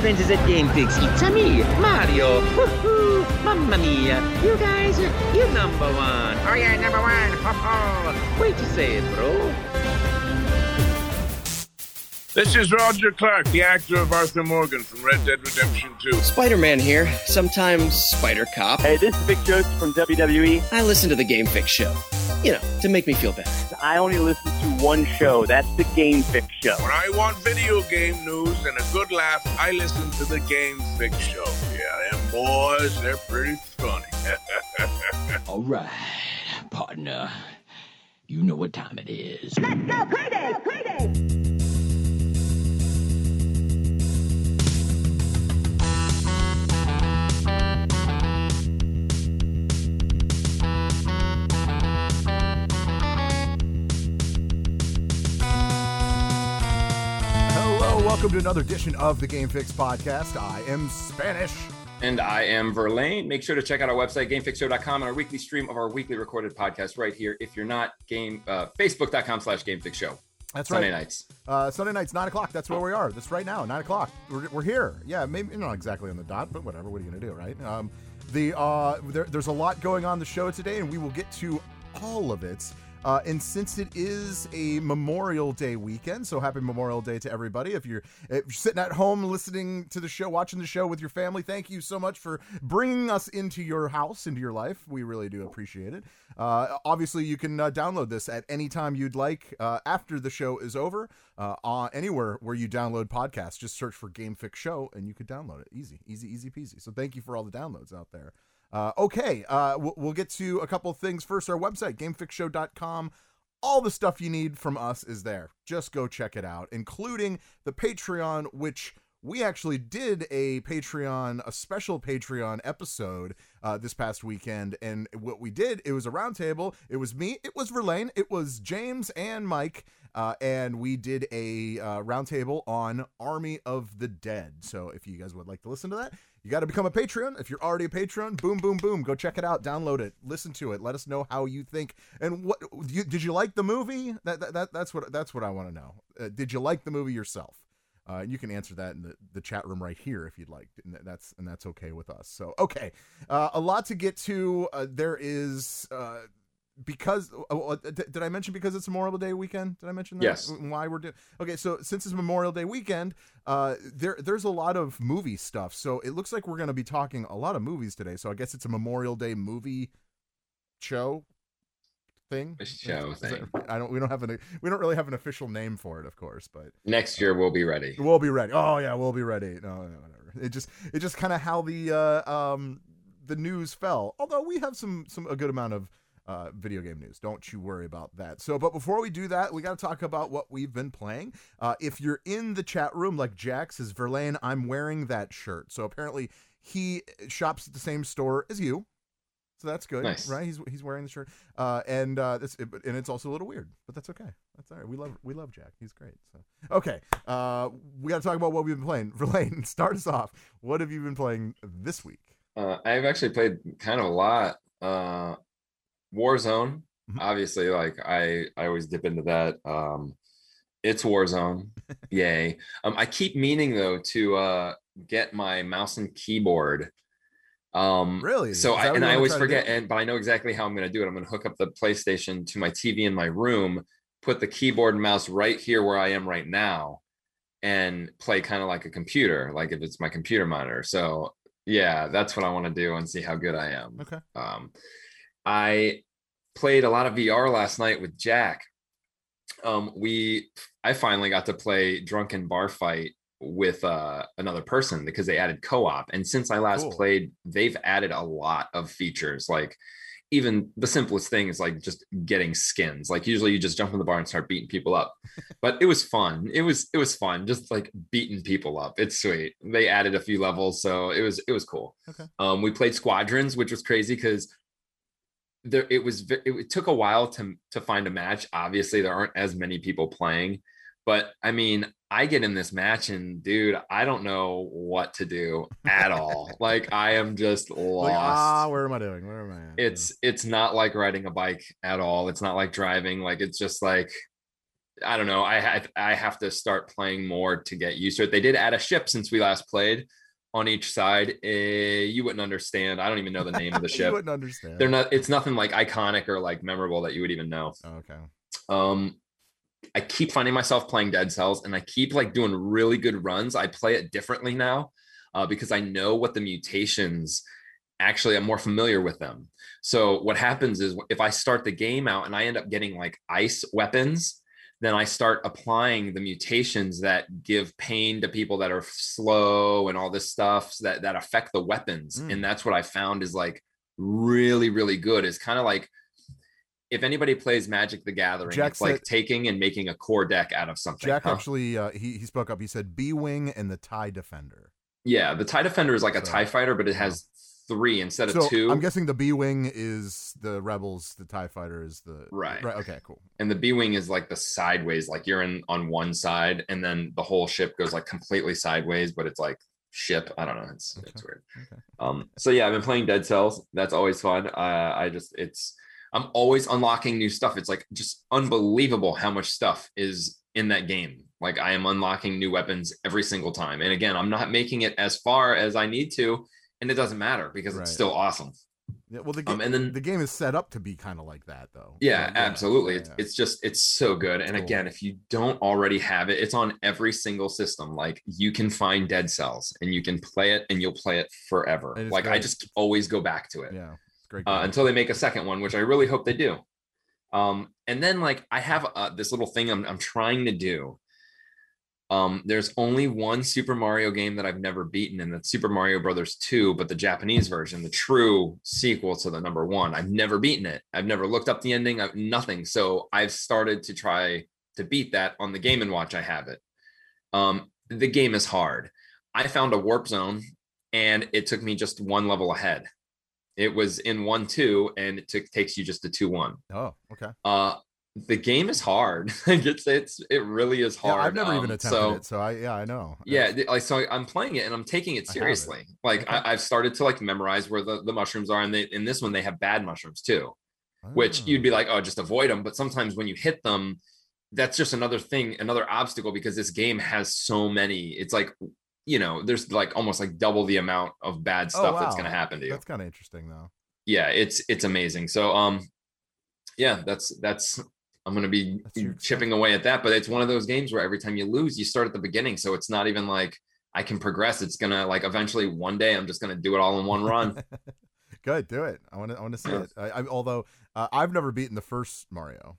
friends is at Game Fix. It's a me, Mario. Woohoo! Mamma mia! You guys, you're number one. Oh yeah, number one. Ho ho! Wait to say it, bro. This is Roger Clark, the actor of Arthur Morgan from Red Dead Redemption 2. Spider Man here, sometimes Spider Cop. Hey, this is Vic Joseph from WWE. I listen to the Game Fix show, you know, to make me feel better. I only listen to one show. That's the Game Fix show. When I want video game news and a good laugh, I listen to the Game Fix show. Yeah, them boys, they're pretty funny. All right, partner. You know what time it is. Let's go, Payday! Payday! Hello, welcome to another edition of the Game Fix podcast. I am Spanish. And I am Verlaine. Make sure to check out our website, gamefixshow.com, and our weekly stream of our weekly recorded podcast right here. If you're not, game uh, facebook.com slash gamefixshow. That's right. Sunday right. nights. Uh, Sunday nights, nine o'clock. That's where we are. That's right now, nine o'clock. We're, we're here. Yeah, maybe not exactly on the dot, but whatever. What are you gonna do, right? Um, the uh, there, there's a lot going on the show today, and we will get to all of it. Uh, and since it is a Memorial Day weekend, so happy Memorial Day to everybody. If you're, if you're sitting at home listening to the show, watching the show with your family, thank you so much for bringing us into your house, into your life. We really do appreciate it. Uh, obviously, you can uh, download this at any time you'd like uh, after the show is over. Uh, anywhere where you download podcasts, just search for Game Fix Show and you could download it. Easy, easy, easy peasy. So thank you for all the downloads out there. Uh, okay, uh, we'll, we'll get to a couple things first. Our website, gamefixshow.com. All the stuff you need from us is there. Just go check it out, including the Patreon, which we actually did a Patreon, a special Patreon episode uh, this past weekend. And what we did, it was a roundtable. It was me, it was Verlaine, it was James and Mike. Uh, and we did a uh, roundtable on Army of the Dead. So if you guys would like to listen to that, you got to become a Patreon. If you're already a patron, boom, boom, boom, go check it out, download it, listen to it, let us know how you think and what you, did you like the movie? That, that, that that's what that's what I want to know. Uh, did you like the movie yourself? Uh, you can answer that in the, the chat room right here if you'd like, and that's and that's okay with us. So okay, uh, a lot to get to. Uh, there is uh, because uh, did I mention because it's Memorial Day weekend? Did I mention that? Yes. Why we're doing? Okay, so since it's Memorial Day weekend, uh, there there's a lot of movie stuff. So it looks like we're going to be talking a lot of movies today. So I guess it's a Memorial Day movie show thing. Show thing. I don't. We don't have an. We don't really have an official name for it, of course, but Next year, we'll be ready. We'll be ready. Oh yeah, we'll be ready. No, no whatever. It just it just kind of how the uh, um the news fell. Although we have some some a good amount of uh, video game news. Don't you worry about that. So, but before we do that, we got to talk about what we've been playing. Uh, if you're in the chat room, like Jack says, Verlaine, I'm wearing that shirt. So apparently he shops at the same store as you. So that's good, Nice. right? He's he's wearing the shirt, uh, and uh, this and it's also a little weird, but that's okay. That's all right. We love we love Jack. He's great. So okay, uh, we got to talk about what we've been playing. Verlaine, start us off. What have you been playing this week? Uh, I've actually played kind of a lot. Uh, Warzone, Mhm. obviously, like I, I always dip into that. Um, it's Warzone, yay! Um, I keep meaning though to uh, get my mouse and keyboard. Um, Really? So I and I always try to do? forget, and but I know exactly how I'm going to do it. I'm going to hook up the PlayStation to my TV in my room, put the keyboard and mouse right here where I am right now, and play kind of like a computer, like if it's my computer monitor. So yeah, that's what I want to do and see how good I am. Okay. Um, I played a lot of VR last night with Jack. Um, we I finally got to play Drunken Bar Fight with uh another person because they added co-op and since i last Cool. played they've added a lot of features like even the simplest thing is like just getting skins like usually you just jump in the bar and start beating people up but it was fun it was it was fun just like beating people up it's sweet they added a few levels so it was it was cool Okay. um we played squadrons which was crazy because there it was it, it took a while to to find a match obviously there aren't as many people playing but i mean i get in this match and dude i don't know what to do at all like i am just lost Like, ah, where am I doing? Where am I? At? it's it's not like riding a bike at all it's not like driving like it's just like I don't know. I have I have to start playing more to get used to it. They did add a ship since we last played on each side. Uh, you wouldn't understand. I don't even know the name of the you ship. wouldn't understand. They're not. It's nothing like iconic or like memorable that you would even know. Oh, okay. Um, I keep finding myself playing Dead Cells, and I keep like doing really good runs. I play it differently now uh, because I know what the mutations. Actually, I'm more familiar with them. So what happens is if I start the game out and I end up getting like ice weapons, then I start applying the mutations that give pain to people that are slow and all this stuff that that affect the weapons. Mm. And that's what I found is like really really good. It's kind of like if anybody plays Magic the Gathering, Jack it's like taking and making a core deck out of something. Jack huh? actually uh, he he spoke up. He said B wing and the Tie Defender. yeah, the TIE Defender is like a TIE fighter, but it has three instead of So two. I'm guessing the B wing is the Rebels. The Tie Fighter is the Right. Right. Okay. Cool. and the B wing is like the sideways, like you're in on one side, and then the whole ship goes like completely sideways, but it's like ship. I don't know. It's it's weird. Okay. Um. So yeah, I've been playing Dead Cells. That's always fun. Uh, I just it's I'm always unlocking new stuff. It's like just unbelievable how much stuff is in that game. Like I am unlocking new weapons every single time. And again, I'm not making it as far as I need to, and it doesn't matter because Right. it's still awesome. Yeah. Well, the game Um, and then the game is set up to be kind of like that, though. yeah, Like, absolutely. yeah, It's, yeah. it's just it's so good. And Cool. again, if you don't already have it, it's on every single system. Like you can find Dead Cells and you can play it and you'll play it forever. It Like I just always go back to it yeah. Great. uh, until they make a second one, which I really hope they do. Um, and then like I have uh, this little thing I'm I'm trying to do. Um, there's only one Super Mario game that I've never beaten, and that's Super Mario Brothers 2, but the Japanese version, the true sequel to the number one. I've never beaten it. I've never looked up the ending. I've nothing. So I've started to try to beat that on the Game and Watch. I have it. Um, the game is hard. I found a warp zone, and it took me just one level ahead. It was in one two, and it took, takes you just to two one. oh, okay. Uh, the game is hard. Like, it's it's it really is Yeah, hard. I've never even Um, attempted so, it, so I yeah I know. Yeah, like so I'm playing it and I'm taking it I it. seriously. Like Okay. I, I've started to like memorize where the, the mushrooms are, and they, in this one they have bad mushrooms too, which you'd be like, oh, just avoid them. But sometimes when you hit them, that's just another thing, another obstacle because this game has so many. It's like you know, there's like almost like double the amount of bad Oh, stuff that's gonna happen to you. That's kind of interesting though. yeah it's it's amazing so um yeah that's that's i'm gonna be That's chipping away at that but it's one of those games where every time you lose you start at the beginning so it's not even like i can progress it's gonna like eventually one day i'm just gonna do it all in one run Good, do it. I want to. I want to see it. I, I, although uh, I've never beaten the first Mario.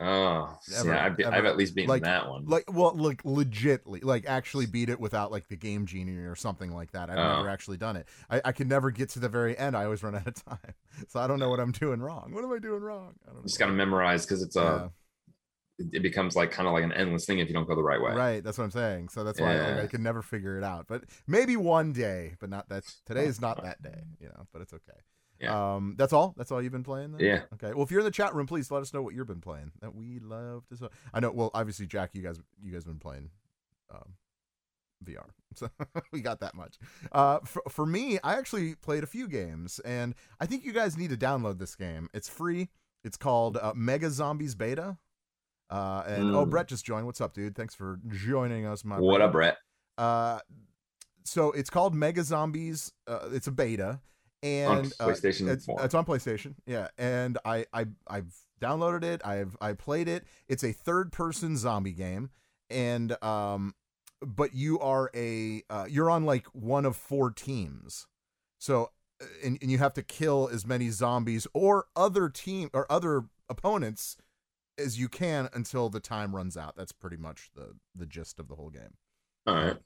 Oh Ever, yeah I've, I've at least beaten Like- that one Like, well, like legitly, like actually beat it without like the Game Genie or something like that. I've Oh. never actually done it. I, I can never get to the very end. I always run out of time, so I don't know what I'm doing wrong. What am I doing wrong? I don't know. just gotta memorize because it's a Yeah. it, becomes like kind of like an endless thing if you don't go the right way Right, that's what I'm saying. So that's why Yeah. I can never figure it out. But maybe one day, but not that today is not that day, you know, but it's okay. Yeah. Um that's all? That's all you've been playing then? Yeah. Okay. Well, if you're in the chat room, please let us know what you've been playing. That we love to I know well, obviously Jack, you guys you guys been playing um VR. So we got that much. Uh for, for me, I actually played a few games and I think you guys need to download this game. It's free. It's called uh, Mega Zombies Beta. Uh, and oh, Mm. Brett just joined. What's up, dude? Thanks for joining us, my what brother. up brett Uh, so it's called Mega Zombies. Uh, it's a beta, and uh, PlayStation it's, 4. it's on PlayStation. Yeah, and I I I've downloaded it. I've I played it. It's a third person zombie game, and um, but you are a uh, you're on like one of four teams, so uh, and, and you have to kill as many zombies or other team or other opponents as you can until the time runs out. That's pretty much the the gist of the whole game all right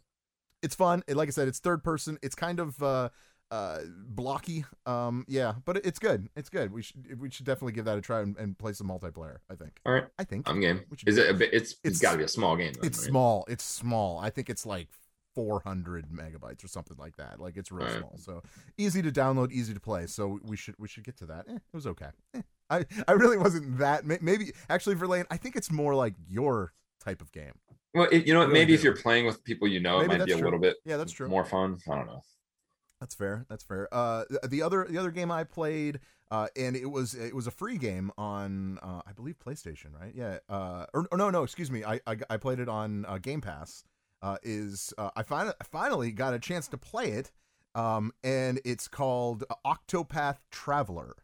it's fun. Like I said, it's third person. It's kind of uh uh blocky. Um yeah, but it's good. It's good. We should we should definitely give that a try and, and play some multiplayer, I think. all right I think. i'm game is it a bit it's It's- it's got to be a small game then, it's right? small. It's small. I think it's like 400 megabytes or something like that. Like it's real Right. small. So easy to download, easy to play. So we should we should get to that. Eh, it was okay. Eh, I I really wasn't that maybe actually Verlaine, I think it's more like your type of game. Well, it, you know, really maybe if you're playing with people you know, Maybe it might be a true. little bit Yeah, that's true. more fun. I don't know. That's fair. That's fair. Uh, the- the other the other game I played, uh, and it was it was a free game on uh, I believe PlayStation, right? Yeah. Uh, or, or no, no, excuse me. I I, I played it on uh, Game Pass. Uh, is I finally finally got a chance to play it, um, and it's called Octopath Traveler.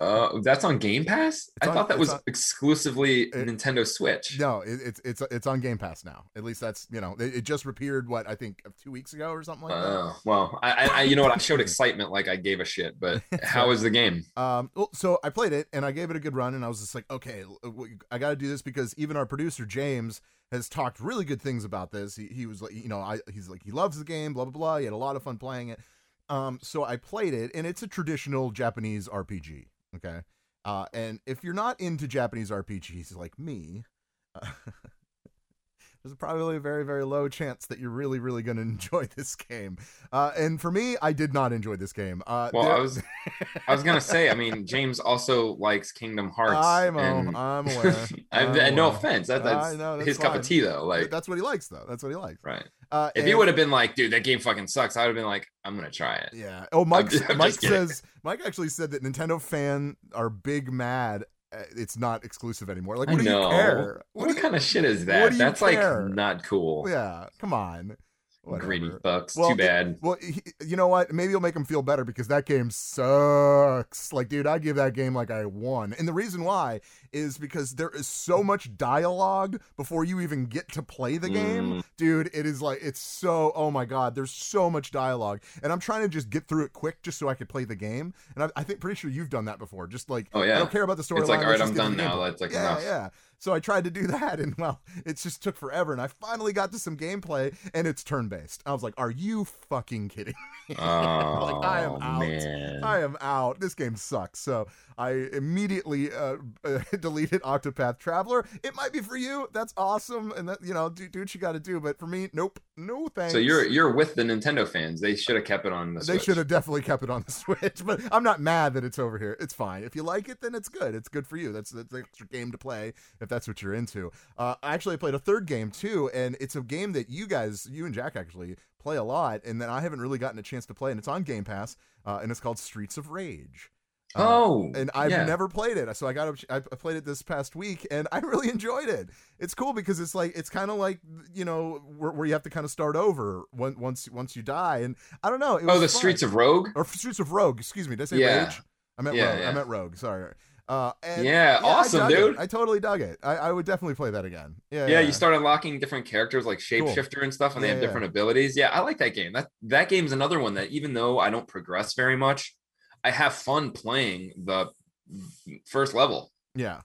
Uh, that's on Game Pass. I on- thought that was on- exclusively It- Nintendo Switch. No, it, it's it's it's on Game Pass now. At least that's you know it, it just appeared what I think two weeks ago or something like that. Oh well, I, I, you know what? I showed excitement like I gave a shit, but how was the game? Um, well, so I played it and I gave it a good run, and I was just like, okay, I got to do this because even our producer James has talked really good things about this. He, he was like, you know, I he's like he loves the game, blah blah blah. He had a lot of fun playing it. Um, so I played it, and it's a traditional Japanese RPG. Okay, uh, and if you're not into Japanese RPGs like me. Uh, There's probably a very, very low chance that you're really, really going to enjoy this game. Uh, and for me, I did not enjoy this game. Uh, Well, there- I was I was gonna say, I mean, James also likes Kingdom Hearts. I'm, and- I'm aware. I'm- I'm no offense, that, that's know, that's his cup of tea, though. Like, that's what he likes, though. That's what he likes. right? Uh, If he would have been like, dude, that game fucking sucks, I would have been like, I'm gonna try it. yeah. Oh, Mike. just- I'm Mike says Mike actually said that Nintendo fan are big mad. uh, It's not exclusive anymore. Like, what do you care? What, do you- kind of shit is what that? That's care? like not cool. Yeah, come on. Greedy Whatever. fucks. Well, Too bad. Well, he, you know what? Maybe you'll make him feel better because that game sucks. Like, dude, I give that game like I won. And the reason why is because there is so much dialogue before you even get to play the game. Mm. Dude, it is like, it's so, oh my God, there's so much dialogue. And I'm trying to just get through it quick just so I could play the game. And I, I think, pretty sure you've done that before. Just like, Oh, yeah, I don't care about the storyline. It's like, all right, I'm done now. That's like yeah, enough. yeah. So I tried to do that, and well, it just took forever. And I finally got to some gameplay, and it's turn based. I was like, "Are you fucking kidding me?" Oh, like I am out. man. I am out. This game sucks. So I immediately uh, uh, deleted Octopath Traveler. It might be for you. That's awesome, and that you know, do, do what you got to do. But for me, nope, no thanks. So you're you're with the Nintendo fans. They should have kept it on the They should have definitely kept it on the Switch, but I'm not mad that it's over here. It's fine. If you like it, then it's good. It's good for you. That's that's an extra game to play if that's what you're into. Uh, I actually played a third game too, and it's a game that you guys, you and Jack actually play a lot, and then I haven't really gotten a chance to play, and it's on Game Pass, uh, and it's called Streets of Rage. Uh, Oh, and I've yeah. never played it, so I got a- I played it this past week, and I really enjoyed it. It's cool because it's like it's kind of like you know where, where you have to kind of start over when, once once you die, and I don't know. It Oh, was the fun. Streets of Rogue. or Streets of Rogue. Excuse me, did I say Yeah. Rage? I meant Yeah, Rogue. I meant Rogue. Sorry. Uh, and Yeah, I awesome, it. dude. I totally dug it. I, I would definitely play that again. Yeah, Yeah, you start unlocking different characters like Cool. shapeshifter and stuff, and they Yeah, have yeah. different abilities. Yeah, I like that game. That that game's another one that even though I don't progress very much, I have fun playing the first level. Yeah.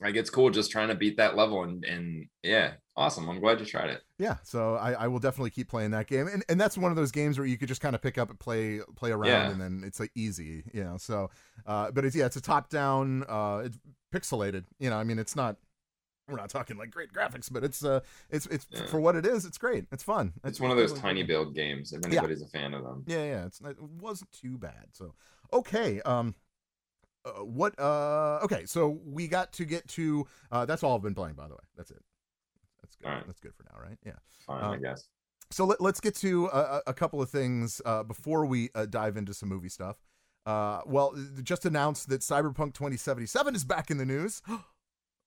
Like it's cool just trying to beat that level and and yeah, awesome. I'm glad you tried it. Yeah, so I, I will definitely keep playing that game, and and that's one of those games where you could just kind of pick up and play play around, Yeah. and then it's like easy, you know. So, uh, but it's yeah, it's a top down, uh, it's pixelated, you know. I mean, it's not, we're not talking like great graphics, but it's uh, it's it's Yeah. for what it is, it's great, it's fun. It's one of those definitely tiny good. build games. If anybody's a fan of them. Yeah, yeah, it's it wasn't too bad. So okay, um, uh, what? Uh, okay, so we got to get to. Uh, that's all I've been playing, by the way. That's it. That's good. Right. That's good for now, right? Yeah. Fine, Uh, I guess. So let, let's get to a, a- a couple of things uh, before we uh, dive into some movie stuff. Uh, well, just announced that Cyberpunk 2077 is back in the news.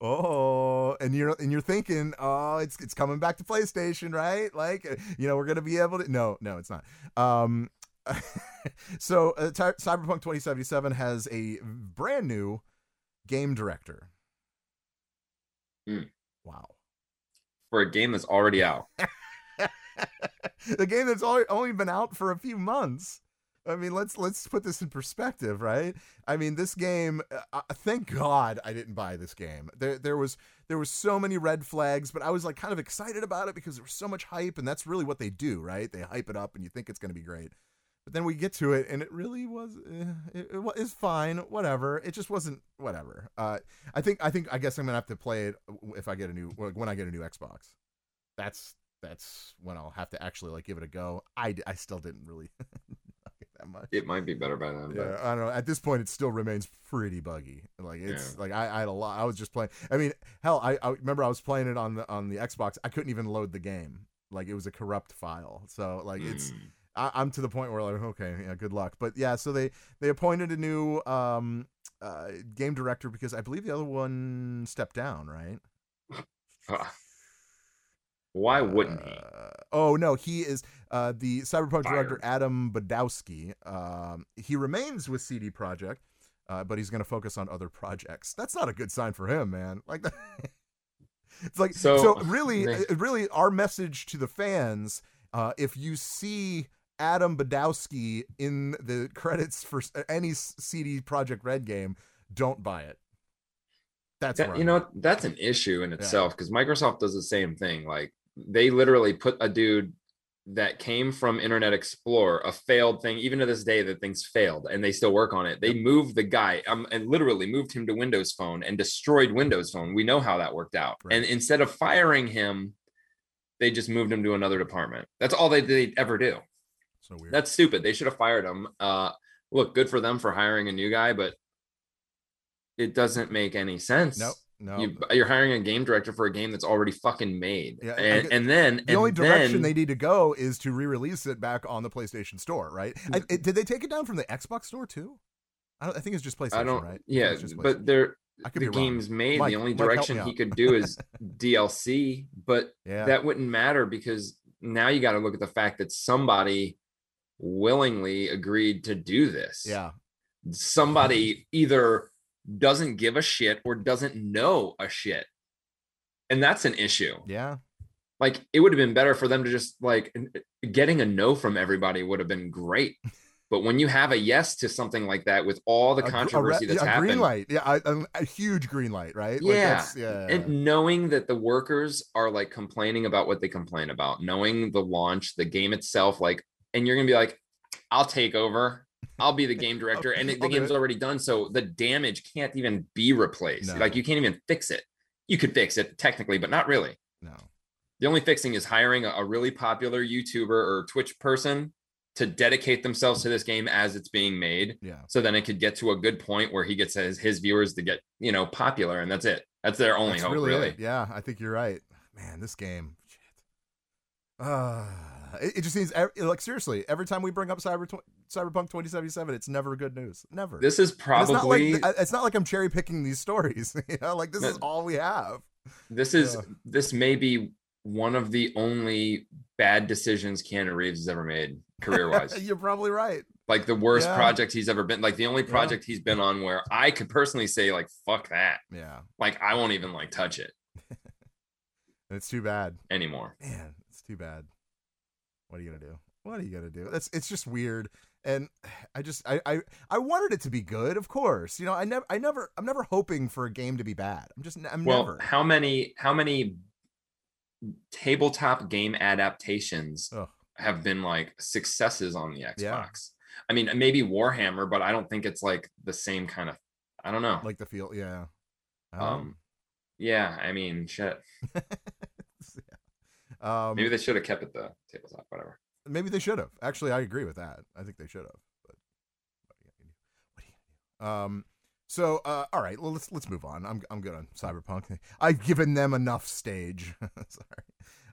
Oh, and you're and you're thinking, oh, it's it's coming back to PlayStation, right? Like, uh, you know, we're gonna be able to. No, no, it's not. Um, so uh, Ty- Cyberpunk 2077 has a brand new game director. Hmm. Wow. For a game that's already out. the game that's only, only been out for a few months. I mean, let's let's put this in perspective, right? I mean, this game. Uh, uh, thank God I didn't buy this game. There there was there was so many red flags, but I was like kind of excited about it because there was so much hype, and that's really what they do, right? They hype it up, and you think it's going to be great. But then we get to it, and it really was. eh, It, it wa- fine, whatever. It just wasn't whatever. Uh, I think I think I guess I'm gonna have to play it if I get a new when I get a new Xbox. That's that's when I'll have to actually like give it a go. I, I still didn't really like it that much. It might be better by then. Yeah, But I don't know. At this point, it still remains pretty buggy. Like it's like I, I had a lot. I was just playing. I mean, hell, I, I remember I was playing it on the on the Xbox. I couldn't even load the game. Like it was a corrupt file. So like it's Mm. I, I'm to the point where like, okay, yeah, good luck. But yeah, so they they appointed a new um uh game director because I believe the other one stepped down, right? Ugh. Why wouldn't he? Uh, oh no, he is uh, the Cyberpunk director Adam Badowski. Um, he remains with CD Projekt, uh, but he's going to focus on other projects. That's not a good sign for him, man. Like, That- it's like so. So, really, they- uh, really, our message to the fans: uh, if you see Adam Badowski in the credits for any CD Projekt Red game, don't buy it. That's That- you know that's an issue in itself because Microsoft does the same thing. Like they literally put a dude that came from Internet Explorer, a failed thing. Even to this day, that thing's failed, and they still work on it. They moved the guy, um, and literally moved him to Windows Phone and destroyed Windows Phone. We know how that worked out. Right. And instead of firing him, they just moved him to another department. That's all they they ever do. So weird. That's stupid. They should have fired him. Uh, look, good for them for hiring a new guy, but it doesn't make any sense. nope. No, You, you're hiring a game director for a game that's already fucking made, Yeah, and, get- and then the and only direction then- they need to go is to re-release it back on the PlayStation Store, right? I, it- did they take it down from the Xbox Store too? I, don't, I think it's just PlayStation, I don't. right? Yeah, it's just but they're the be wrong. game's made. Mike- the only direction me he could do is DLC, but yeah, that wouldn't matter because now you got to look at the fact that somebody willingly agreed to do this. yeah, somebody either doesn't give a shit or doesn't know a shit. And that's an issue. yeah. Like it would have been better for them to just like getting a no from everybody would have been great. But when you have a yes to something like that with all the A gr- a controversy that's a happened, green light, yeah, a, a, a huge green light, right? Like, Yeah, that's- yeah. and knowing that the workers are like complaining about what they complain about, knowing the launch, the game itself, like, and you're gonna be like, I'll take over. I'll be the game director, and the game's already done, so the damage can't even be replaced. No. Like you can't even fix it. You could fix it technically, but not really. no, The only fixing is hiring a, a really popular YouTuber or Twitch person to dedicate themselves to this game as it's being made. yeah. So then it could get to a good point where he gets his, his viewers to get, you know, popular, and that's it. That's their only That's hope, really, really. Yeah, I think you're right. Man, this game, shit. Uh, it, it just seems like seriously. Every time we bring up Cyber tw- Cyberpunk 2077, it's never good news. Never. This is And it's not probably like it's not like I'm cherry picking these stories. You know, like this No. is all we have. this is Yeah. this may be one of the only bad decisions Keanu Reeves has ever made career wise. You're probably right. like the worst Yeah. project he's ever been. Like the only Yeah. project he's been on where I could personally say like fuck that. Yeah, Like I won't even like touch it it's too bad. anymore. Man, it's too bad. What are you gonna do? What are you gonna do? That's it's just weird. And I just I, I I wanted it to be good, of course. You know, I never I never I'm never hoping for a game to be bad. I'm just I'm well, never. how many how many tabletop game adaptations Ugh. have been like successes on the Xbox? Yeah. I mean, maybe Warhammer, but I don't think it's like the same kind of. I don't know. like the feel, yeah. um, yeah, I mean, shit. um, Maybe they should have kept it the tabletop, whatever. maybe they should have. Actually, I agree with that. I think they should have. But what are you gonna do? What are you gonna do? Um. So, uh, all right. Well, let's let's move on. I'm I'm good on Cyberpunk. I've given them enough stage. Sorry.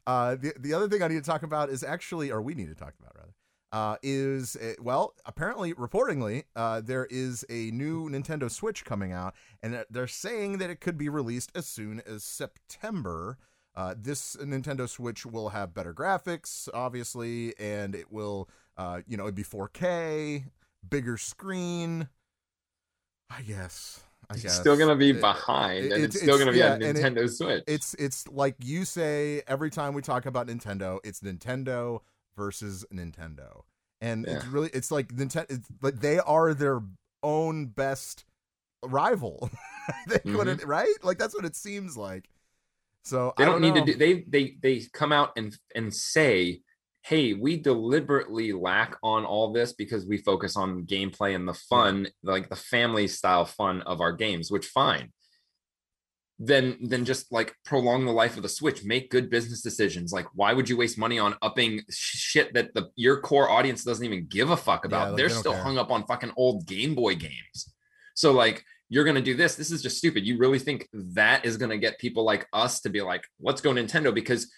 Uh, the the other thing I need to talk about is actually, or we need to talk about rather, uh, is uh, well, apparently, reportingly, uh, there is a new Nintendo Switch coming out, and they're saying that it could be released as soon as September. Uh, this Nintendo Switch will have better graphics, obviously, and it will, uh, you know, it'd be 4K, bigger screen. I guess. I It's guess still gonna be behind, it- and it's- it's, still gonna be yeah, a and it- Nintendo Switch. It's it's like you say every time we talk about Nintendo, it's Nintendo versus Nintendo, and it's really it's like Nintendo. Like they are their own best rival. they couldn't right like that's what it seems like. So they don't, need know. to do they they they come out and and say hey we deliberately lack on all this because we focus on gameplay and the fun like the family style fun of our games which fine. Then then just like prolong the life of the switch. Make good business decisions. Like why would you waste money on upping shit that the your core audience doesn't even give a fuck about? like, they're they still care. hung up on fucking old game boy games. So like you're going to do this this is just stupid you really think that is going to get people like us to be like let's go nintendo because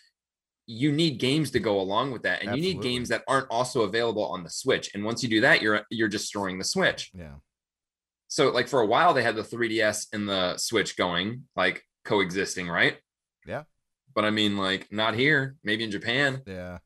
you need games to go along with that and you need games that aren't also available on the switch and once you do that you're you're destroying the switch Yeah. so like for a while they had the 3ds and the switch going like coexisting right Yeah. but i mean like not here maybe in japan Yeah.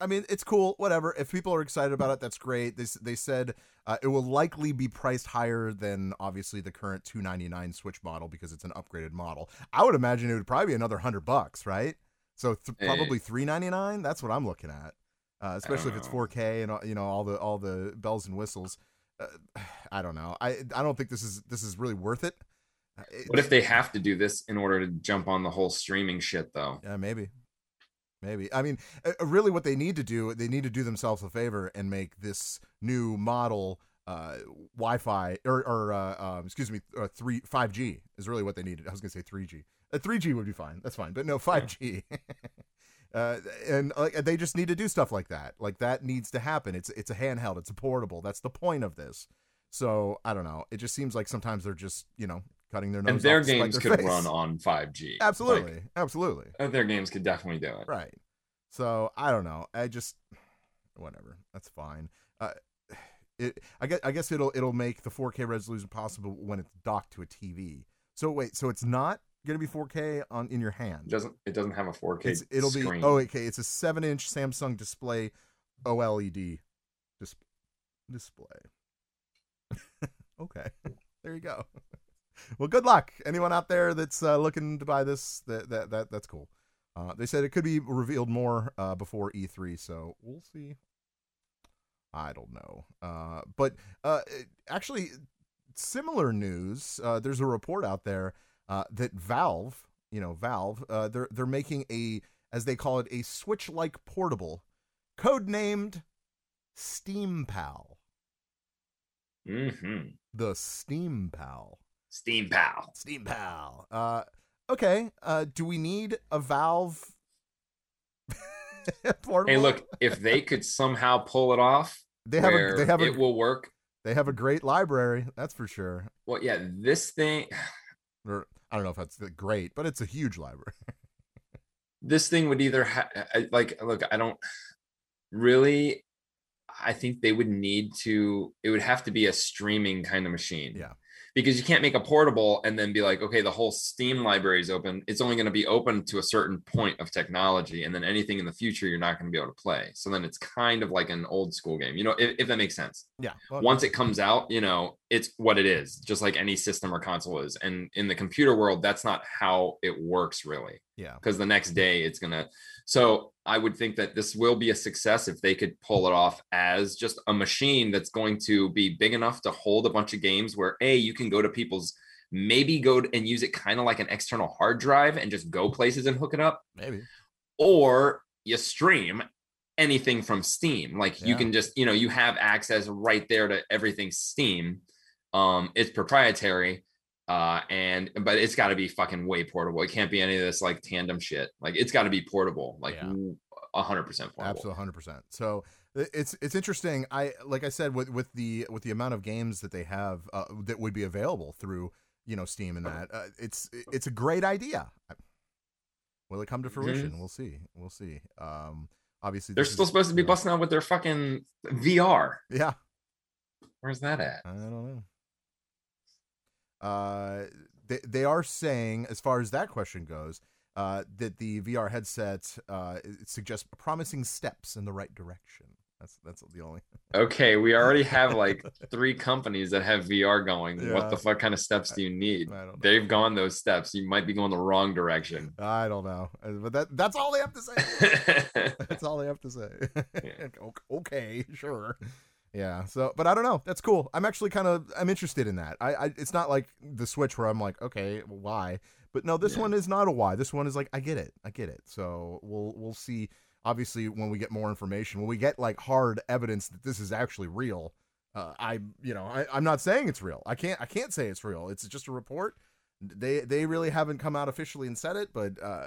I mean, it's cool. Whatever. If people are excited about it, that's great. They they said uh, it will likely be priced higher than obviously the current two ninety nine Switch model because it's an upgraded model. I would imagine it would probably be another hundred bucks, right? So th- Eh. probably three ninety nine. That's what I'm looking at. Uh, especially if it's 4K and you know all the all the bells and whistles. Uh, I don't know. I I don't think this is this is really worth it. Uh, it- what if they have to do this in order to jump on the whole streaming shit though Yeah, maybe. Maybe. I mean, uh, uh, really, what they need to do, they need to do themselves a favor and make this new model uh, Wi-Fi or, or uh, um, excuse me, uh, three five G is really what they needed. I was gonna say three G. Uh, three G would be fine. That's fine, but no five G. Uh, and like they just need to do stuff like that. Like that needs to happen. It's it's a handheld. It's a portable. That's the point of this. So I don't know. It just seems like sometimes they're just you know cutting their nose. and their games their could face. run on 5g Absolutely, Like, absolutely. uh, their games could definitely do it Right. So I don't know. I just whatever. That's fine. Uh, it. I guess. I guess it'll it'll make the 4K resolution possible when it's docked to a TV. So wait. So it's not gonna be 4K on in your hand. it doesn't it doesn't have a 4k It's it'll screen. be. Oh, okay. It's a seven inch Samsung display, OLED dis- display. okay. There you go. Well, good luck. Anyone out there that's uh, looking to buy this, that that, that that's cool. Uh, they said it could be revealed more uh, before E3, so we'll see. I don't know. Uh, but uh, actually, similar news. Uh, there's a report out there uh, that Valve, you know, Valve, uh, they're they're making a, as they call it, a Switch-like portable, codenamed Steam Pal. Mm-hmm. The Steam Pal. Steam pal Steam Pal. Uh, okay. Uh, do we need a Valve hey look if they could somehow pull it off they have a, they have a it will work they have a great library. That's for sure. well yeah this thing Or I don't know if that's great, but it's a huge library. this thing would either ha- like look i don't really i think they would need to it would have to be a streaming kind of machine Yeah. Because you can't make a portable and then be like okay the whole steam library is open it's only going to be open to a certain point of technology and then anything in the future you're not going to be able to play so then it's kind of like an old school game you know if, if that makes sense yeah. Well, once it comes out, you know, it's what it is, just like any system or console is. And in the computer world, that's not how it works really, yeah. because the next day it's gonna. So I would think that this will be a success if they could pull it off as just a machine that's going to be big enough to hold a bunch of games where a you can go to people's maybe go and use it kind of like an external hard drive and just go places and hook it up Maybe. or you stream anything from Steam. Like you can just, you know, you have access right there to everything Steam. Um, it's proprietary, uh, and but it's got to be fucking way portable. It can't be any of this like tandem shit. Like it's got to be portable, like Yeah. hundred percent portable. Absolutely, hundred percent. So it's it's interesting. I like I said with with the with the amount of games that they have uh, that would be available through you know Steam and that uh, it's it's a great idea. Will it come to fruition? We'll see. We'll see. Um, obviously Mm-hmm. They're still is- supposed to be busting out with their fucking VR. Yeah, Where's that at? I don't know. Uh, they they are saying as far as that question goes. Uh, that the VR headset uh, suggests promising steps in the right direction. That's that's the only. Okay, we already have like three companies that have VR going. Yeah. What the fuck kind of steps do you need? I don't know. They've gone those steps. You might be going the wrong direction. I don't know, Uh, but that that's all they have to say. that's all they have to say. Yeah. Okay, sure. Yeah. So, but I don't know. That's cool. I'm actually kind of I'm interested in that. I, I it's not like the Switch where I'm like, okay, well, why? But no, this Yeah. one is not a why. This one is like, I get it. I get it. So we'll we'll see. Obviously, when we get more information, when we get like hard evidence that this is actually real, uh, I you know I, I'm not saying it's real. I can't I can't say it's real. It's just a report. They they really haven't come out officially and said it, but uh,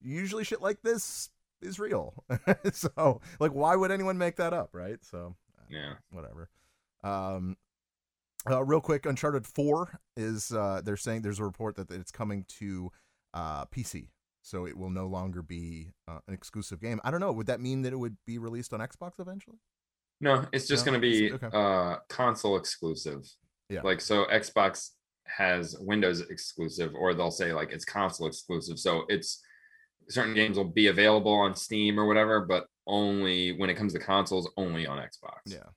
usually shit like this is real. so like, why would anyone make that up, right? So Yeah. whatever. Um, uh, real quick, Uncharted Four is uh, they're saying there's a report that it's coming to uh, PC. so it will no longer be uh, an exclusive game. I don't know. Would that mean that it would be released on Xbox eventually? No, it's just No? going to be Okay. uh console exclusive. Yeah. Like so Xbox has Windows exclusive or they'll say like it's console exclusive. So it's certain games will be available on Steam or whatever, but only when it comes to consoles only on Xbox. Yeah.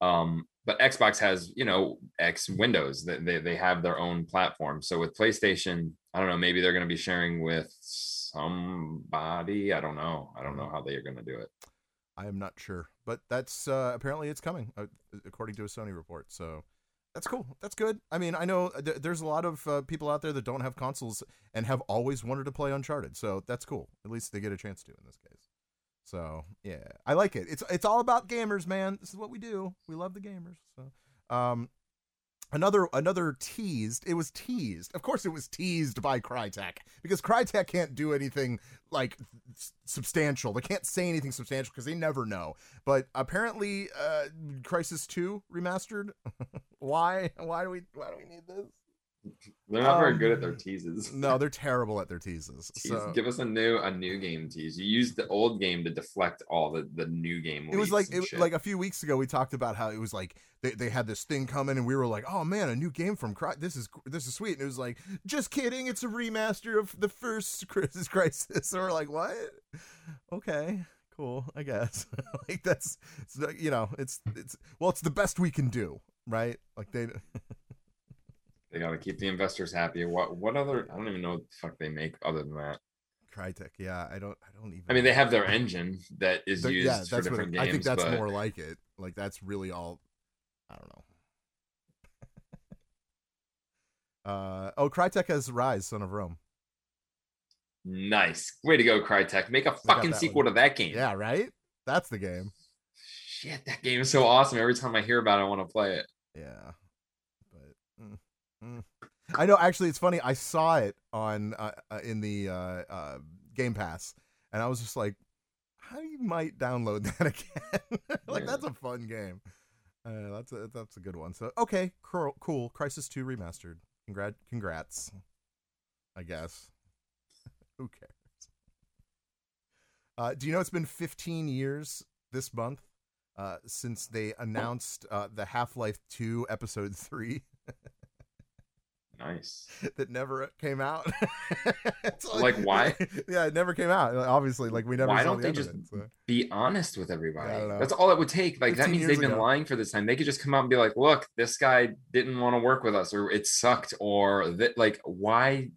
Um but Xbox has, you know, X Windows that they, they have their own platform. So with PlayStation, I don't know, maybe they're going to be sharing with somebody. I don't know. I don't know how they are going to do it. I am not sure, but that's uh, apparently it's coming, uh, according to a Sony report. So that's cool. That's good. I mean, I know th- there's a lot of uh, people out there that don't have consoles and have always wanted to play Uncharted. So that's cool. At least they get a chance to in this case. So yeah, I like it. It's it's all about gamers, man. This is what we do. We love the gamers. So um, another another teased. It was teased. Of course, it was teased by Crytek because Crytek can't do anything like substantial. They can't say anything substantial because they never know. But apparently, uh, Crysis Two remastered. why? Why do we? Why do we need this? They're not very Um, good at their teases. No, they're terrible at their teases. Tease. So Give us a new a new game tease. You used the old game to deflect all the the new game. it was like it, like a few weeks ago we talked about how it was like they, they had this thing coming and we were like oh man a new game from Cry- this is this is sweet and it was like just kidding it's a remaster of the first Crysis Crysis and we're like what okay cool I guess like that's it's, you know it's it's well it's the best we can do right like they they got to keep the investors happy. What what other? I don't even know what the fuck they make other than that. Crytek yeah I don't I don't even I mean, they have their engine that is used yeah for that's what different it- games. I think that's but more like it like that's really all I don't know uh oh Crytek has Ryse Son of Rome nice way to go, Crytek. Make a fucking sequel one. to that game. Yeah, right? That's the game. Shit, that game is so awesome. Every time I hear about it, I want to play it. Yeah. Mm. I know actually it's funny. I saw it on uh, uh, in the uh, uh, Game Pass and I was just like I might download that again. like Yeah. that's a fun game. Uh, that's a that's a good one. So okay, cool, cool. Crysis 2 remastered. Congrats congrats. I guess. Who cares? Uh, do you know it's been 15 years this month uh, since they announced uh, the Half Life 2 Episode 3 Nice. that never came out? It's Like, why? yeah, it never came out. Obviously, like we never. Why saw don't the they just it, so. be honest with everybody? I don't know. That's all it would take. Like that means they've been ago. lying for this time. They could just come out and be like, "Look, this guy didn't want to work with us, or it sucked, or that." Like, why?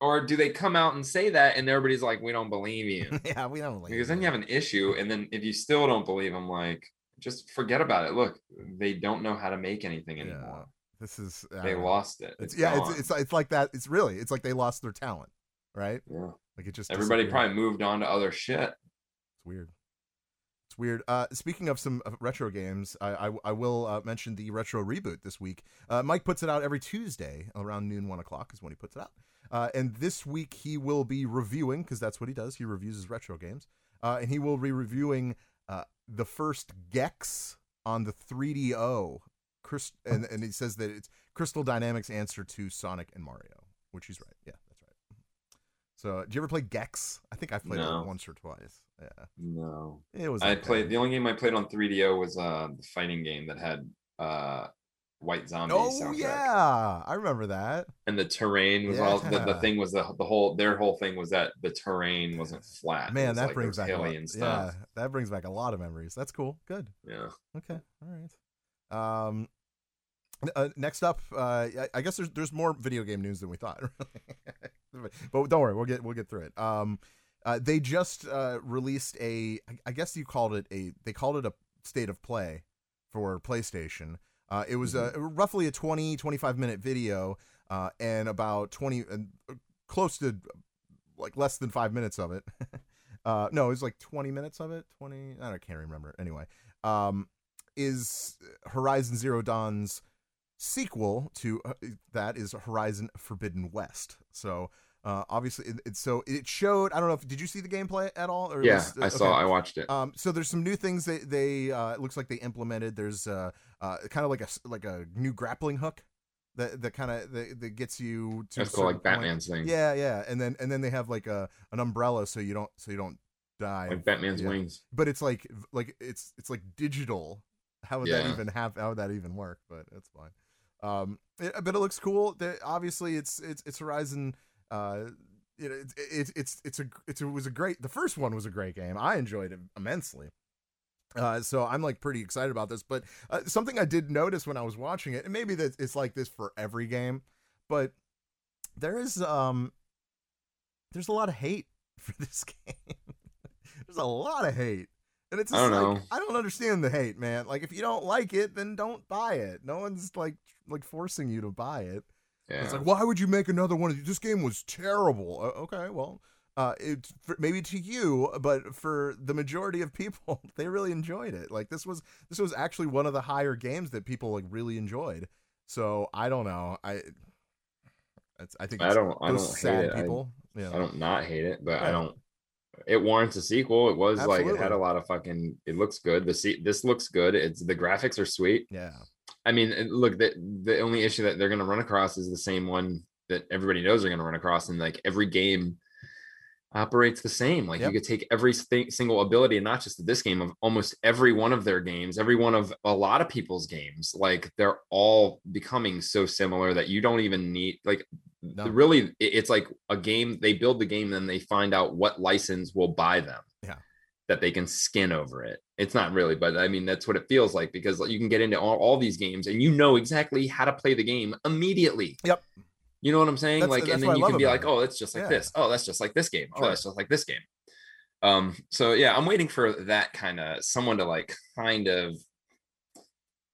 Or do they come out and say that, and everybody's like, "We don't believe you," yeah, we don't like because then you have an issue, and then if you still don't believe them, like, just forget about it. Look, they don't know how to make anything Yeah, anymore. This is I They lost it. It's, It's, yeah, it's, it's it's like that. It's really it's like they lost their talent, right? yeah. Like it just Everybody probably moved on to other shit. It's weird. It's weird. Uh, speaking of some uh, retro games, I I, I will uh, mention the retro reboot this week. Uh, Mike puts it out every Tuesday around noon, one o'clock is when he puts it out. Uh, and this week he will be reviewing because that's what he does. He reviews his retro games, uh, and he will be reviewing uh, the first Gex on the 3DO. Chris, and, and he says that it's Crystal Dynamics' answer to Sonic and Mario, which he's right. Yeah, that's right. So, did you ever play Gex? I think I've played No. it once or twice. Yeah. No. It was. I okay. played the only game I played on 3DO was uh the fighting game that had uh White Zombie Oh soundtrack. yeah, I remember that. And the terrain was all the, the thing was the the whole their whole thing was that the terrain wasn't flat. Man, was that like brings back a lot, hilly yeah, that brings back a lot of memories. That's cool. Good. Yeah. Okay. All right. Um. Uh, next up, uh, I, I guess there's there's more video game news than we thought. but don't worry, we'll get we'll get through it. Um, uh, they just uh, released a, I guess you called it a, they called it a state of play for PlayStation. Uh, it was a, roughly a 20, 25 minute video, uh, and about 20, and uh, close to like less than five minutes of it. uh, no, it was like 20 minutes of it. 20, I don't, can't remember. Anyway, um, is Horizon Zero Dawn's sequel to uh, that is Horizon Forbidden West. So, uh, obviously, it, it, so it showed. I don't know if did you see the gameplay at all? Or Yeah, was- I saw okay. I watched it. Um, so there's some new things they they uh, it looks like they implemented. There's uh, uh, kind of like a like a new grappling hook that that kind of that, that gets you to. That's called like point. Batman's thing. Yeah, yeah, and then and then they have like a an umbrella so you don't so you don't die. Like Batman's Yeah. wings. But it's like like it's it's like digital. How would that even have? How would that even work? But it's fine. Um, it- but it looks cool. The- obviously, it's it's it's Horizon. Uh, it, it, it, it's it's a it's, it was a great. The first one was a great game. I enjoyed it immensely. Uh, so I'm like pretty excited about this. But uh, something I did notice when I was watching it, and maybe that it's like this for every game, but there is um there's a lot of hate for this game. there's a lot of hate. And it's I just don't like know. I don't understand the hate, man. Like if you don't like it, then don't buy it. No one's like like forcing you to buy it. Yeah. It's like, why would you make another one of these? This game was terrible. Uh, okay, well, uh, it's for, maybe to you, but for the majority of people, they really enjoyed it. Like this was this was actually one of the higher games that people like really enjoyed. So I don't know. I it's, I think I don't. I don't hate sad it. I- people. yeah. I don't not hate it, but Yeah. I don't. It warrants a sequel. It was like it had a lot of fucking. It looks good. The se- this looks good. It's the graphics are sweet. yeah. I mean, look, the the only issue that they're going to run across is the same one that everybody knows they're going to run across, and like every game operates the same. Like Yep. you could take every single ability, and not just this game, of almost every one of their games, every one of a lot of people's games. Like they're all becoming so similar that you don't even need like No. really. It's like a game. They build the game, then they find out what license will buy them. Yeah. That they can skin over it. It's not really, but I mean that's what it feels like because you can get into all, all these games and you know exactly how to play the game immediately. Yep. You know what I'm saying? That's- like, that's and then you can be like, it. oh, that's just like Yeah. this. Oh, that's just like this game. Oh, Sure. that's just like this game. Um, so yeah, I'm waiting for that kind of someone to like kind of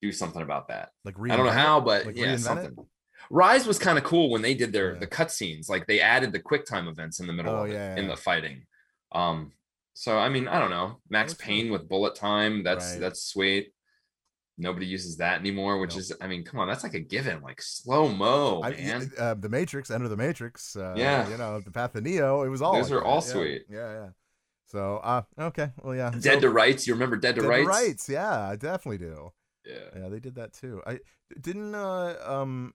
do something about that. Like I don't know how, but Like yeah, something it? Ryse was kind of cool when they did their Yeah. the cutscenes. Like they added the quick time events in the middle Oh, of it, yeah, in the fighting. Um, so I mean, I don't know. Max Payne with bullet time. That's Right. that's sweet. Nobody uses that anymore, which Nope. is, I mean, come on, that's like a given, like slow mo, I, man. uh, the Matrix, Enter the Matrix. Uh, Yeah. you know the Path of Neo. It was all Those like are all that. Yeah. sweet. Yeah, yeah. So, uh, okay, well, yeah. Dead so, to Rights. You remember Dead to Dead Rights? Rights. Yeah, I definitely do. Yeah. Yeah, they did that too. I didn't. Uh, um,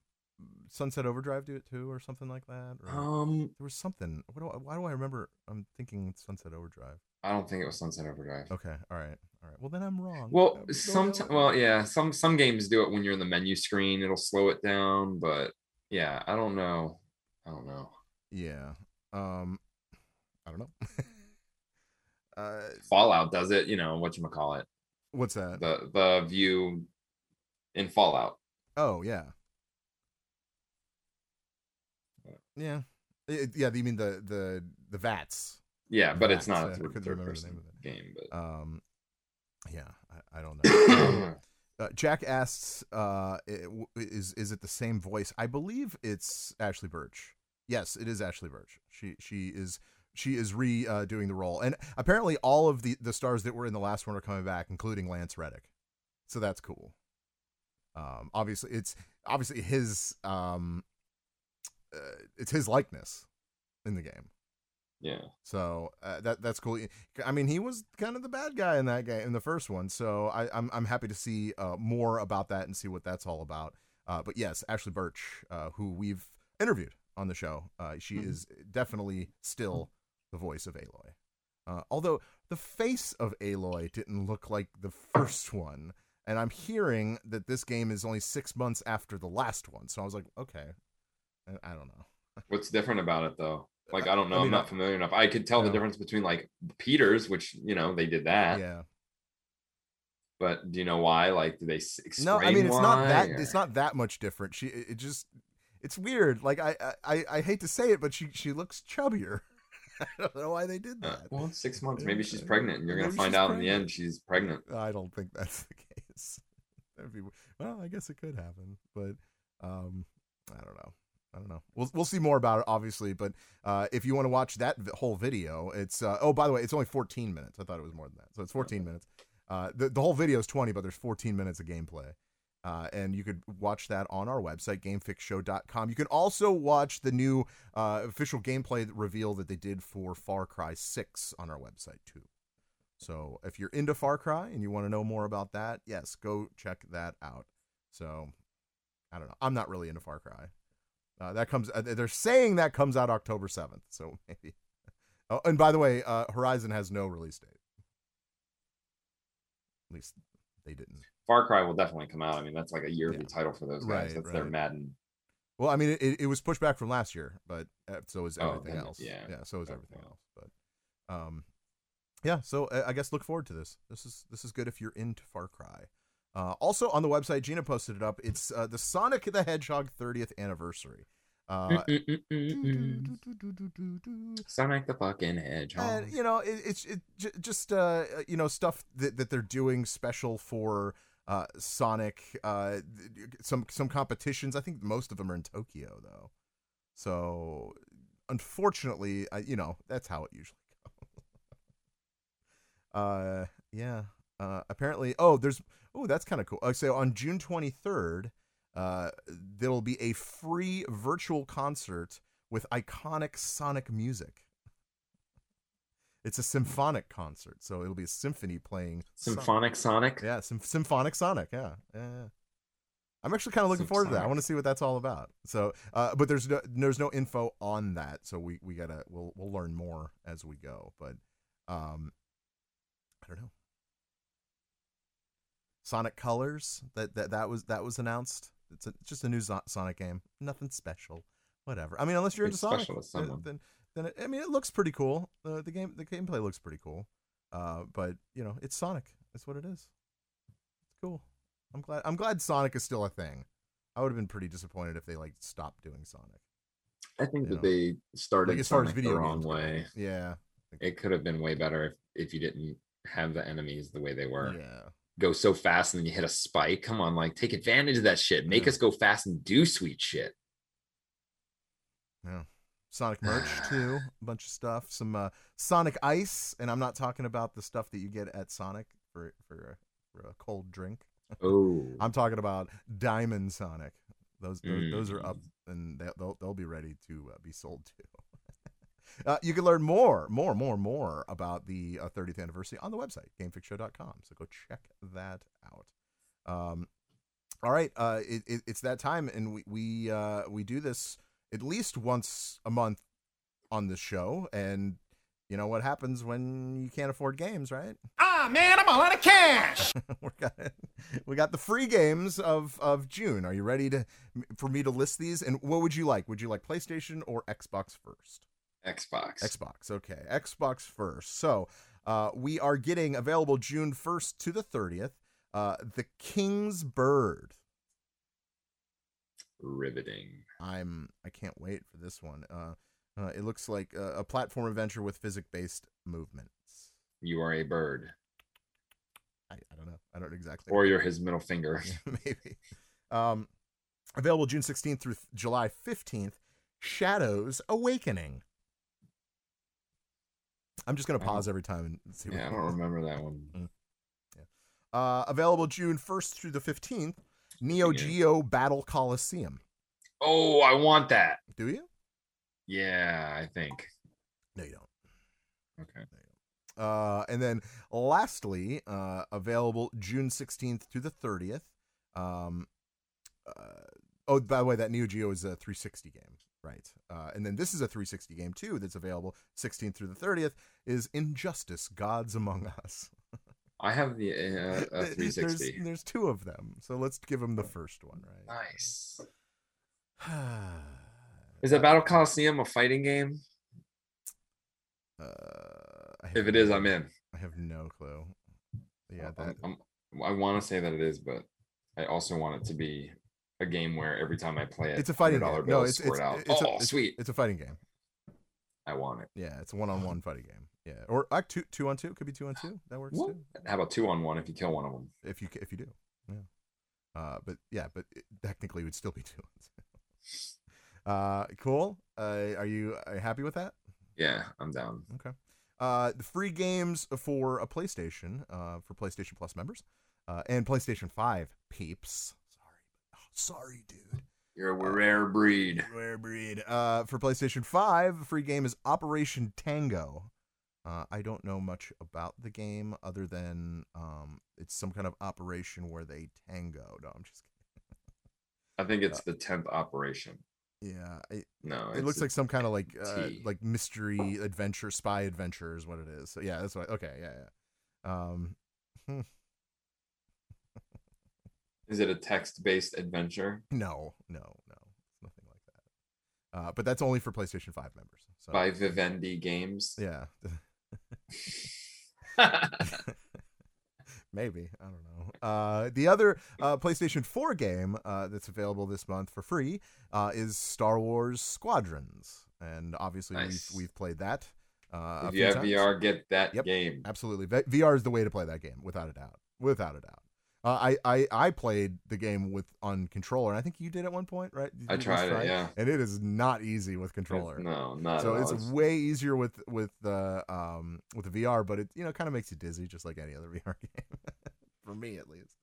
Sunset Overdrive do it too, or something like that. Or, Um, there was something. What do I, why do I remember? I'm thinking Sunset Overdrive. I don't think it was Sunset Overdrive. Okay, all right, all right. Well, then I'm wrong. Well, I'm some so- well, yeah, some some games do it when you're in the menu screen. It'll slow it down, but yeah, I don't know. I don't know. Yeah. Um, I don't know. uh, Fallout does it. You know what you call it? what's that? The the view in Fallout. Oh yeah. Yeah. It- yeah, you mean the the the VATS? Yeah, but it's not third, couldn't remember the name of it. game, but Um, yeah, I, I don't know. uh, Jack asks, uh, is is it the same voice? I believe it's Ashly Burch. Yes, it is Ashly Burch. She she is she is re uh, doing the role, and apparently all of the the stars that were in the last one are coming back, including Lance Reddick. So that's cool. Um, obviously it's obviously his um, uh, it's his likeness in the game. yeah. So uh, that that's cool. I mean, he was kind of the bad guy in that game in the first one. So I, I'm I'm happy to see uh, more about that and see what that's all about. Uh, but yes, Ashly Burch, uh, who we've interviewed on the show, uh, she Mhm. is definitely still the voice of Aloy. Uh, although the face of Aloy didn't look like the first one, and I'm hearing that this game is only six months after the last one. So I was like, okay, I, don't know. What's different about it though? Like I don't know. I mean, am not familiar enough. I could tell the difference between like Peters, which you know they did that. yeah. But do you know why? Like, do they explain? No, I mean it's not that or- it's not that much different. She it just it's weird. Like I I I hate to say it, but she she looks chubbier. I don't know why they did Uh, that. well, six months. Maybe she's pregnant, and you're gonna find out in the end she's pregnant. I don't think that's the case. That'd be, well, I guess it could happen, but um, I don't know. I don't know. We'll we'll see more about it, obviously. But uh, if you want to watch that whole video, it's uh, oh by the way, it's only 14 minutes. I thought it was more than that, so it's 14 minutes. Uh, the the whole video is 20, but there's 14 minutes of gameplay. Uh, and you could watch that on our website, gamefixshow.com. You can also watch the new uh, official gameplay reveal that they did for Far Cry 6 on our website, too. So if you're into Far Cry and you want to know more about that, yes, go check that out. So I don't know. I'm not really into Far Cry. Uh, that comes. Uh, they're saying that comes out October seventh. So maybe. Oh, and by the way, uh, Horizon has no release date. At least they didn't. Far Cry will definitely come out. I mean, that's like a yearly Yeah. title for those guys. Right, that's their. Madden. Well, I mean, it, it was pushed back from last year, but uh, so is Oh, everything then- else. yeah. yeah, so is Oh, everything else. But, um, yeah. So uh, I guess look forward to this. This is this is good if you're into Far Cry. Uh, also on the website, Gina posted it up. It's uh, the Sonic the Hedgehog 30th anniversary. Sonic the fucking Hedgehog. and you know it, it's it, j- just uh you know stuff that, that they're doing special for uh sonic uh some some competitions i think most of them are in tokyo though so unfortunately I, you know that's how it usually goes uh yeah uh apparently oh there's oh that's kind of cool uh, so on june 23rd uh there'll be a free virtual concert with iconic sonic music it's a symphonic concert, so it'll be a symphony playing Symphonic Sonic. yeah, sym- symphonic Sonic. Yeah, yeah. yeah. I'm actually kind of looking forward to that. I want to see what that's all about. So, uh, but there's no there's no info on that, so we we gotta we'll we'll learn more as we go. But um, I don't know. Sonic Colors that that that was that was announced. It's a, just a new Sonic game. Nothing special. Whatever. I mean, unless you're into Sonic, then, then it, I mean, it looks pretty cool. Uh, the game the gameplay looks pretty cool. Uh, but you know, it's Sonic. That's what it is. It's cool. I'm glad. I'm glad Sonic is still a thing. I would have been pretty disappointed if they like stopped doing Sonic. I think You that know, they started Like as far as video the wrong go. way. Yeah. It could have been way better if, if you didn't have the enemies the way they were. Yeah. Go so fast and then you hit a spike. Come on, like take advantage of that shit. Make Yeah. us go fast and do sweet shit. Yeah. Sonic merch too, a bunch of stuff. Some uh, Sonic Ice, and I'm not talking about the stuff that you get at Sonic for for, for a cold drink. Oh, I'm talking about Diamond Sonic. Those those, those are Mm. up and they- they'll they'll be ready to uh, be sold too. Uh, you can learn more, more, more, more about the uh, 30th anniversary on the website gamefixshow.com. So go check that out. Um, all right, uh, it, it, it's that time, and we we uh, we do this at least once a month on the show, and you know what happens when you can't afford games, right? Ah, man, I'm all out of cash. we got we got the free games of of June. Are you ready to for me to list these? And what would you like? Would you like PlayStation or Xbox first? Xbox. Xbox. Okay, Xbox first. So uh, we are getting available June first to the thirtieth. Uh, the King's Bird. Riveting. I'm I can't wait for this one. Uh, uh, it looks like a, a platform adventure with physics based movements. You are a bird, I, I don't know. I don't exactly. or you're his middle finger. maybe. Um, available June 16th through July 15th. Shadows Awakening. I'm just gonna pause every time and see. Yeah, I don't remember that one. Uh, available June 1st through the 15th. Neo Yeah. Geo Battle Coliseum. Oh, I want that. Do you? Yeah, I think. No, you don't. Okay. Uh, and then lastly, uh, available June 16th to the 30th. Um, uh, oh, by the way, that Neo Geo is a 360 game, right? Uh, and then this is a 360 game too that's available 16th through the 30th is Injustice Gods Among Us. I have the uh, a There's, 360. there's two of them, so let's give them the first one, right? Nice. Is that Battle Coliseum a fighting game? Uh, If it is, I'm in. I have no clue. Yeah, I'm- that, I'm- i want to say that it is, but I also want it to be a game where every time I play it, it's a fighting $100 game. No, it's it's, out. it's, a, oh, it's- sweet! It's a fighting game. I want it. Yeah, it's a one-on-one fighting game. Yeah, or uh, two two on two could be two on two. That works Well, too. How about two on one if you kill one of them? If you if you do, yeah. Uh, but yeah, but it, technically it would still be two on two. uh, cool. Uh, are you are you happy with that? Yeah, I'm down. Okay. Uh, the free games for a PlayStation, uh, for PlayStation Plus members, uh, and PlayStation Five peeps. Sorry, dude. You're a rare breed. Rare breed. Uh, for PlayStation 5, the free game is Operation Tango. Uh, I don't know much about the game other than um, it's some kind of operation where they tango. No, I'm just kidding. I think it's the tenth operation. Yeah, it, No, it looks like some kind of like uh, like mystery adventure, spy adventure is what it is. So yeah, that's what. Okay, yeah, yeah. Um, hmm, Is it a text-based adventure no, no, no, it's nothing like that. Uh, but that's only for PlayStation Five members. So by Vivendi Games? yeah, maybe I don't know. Uh, the other uh, PlayStation Four game uh, that's available this month for free uh, is Star Wars Squadrons, and obviously Nice. we've we've played that. Uh, if you have times. VR, get that Yep. game. Absolutely, V- VR is the way to play that game, without a doubt. Without a doubt. Uh, I, I I played the game with on controller. and I think you did at one point, right? Did I tried it, yeah. and it is not easy with controller. No, not so at all. it's way easier with with the um with the VR, but it you know kind of makes you dizzy, just like any other VR game, for me at least.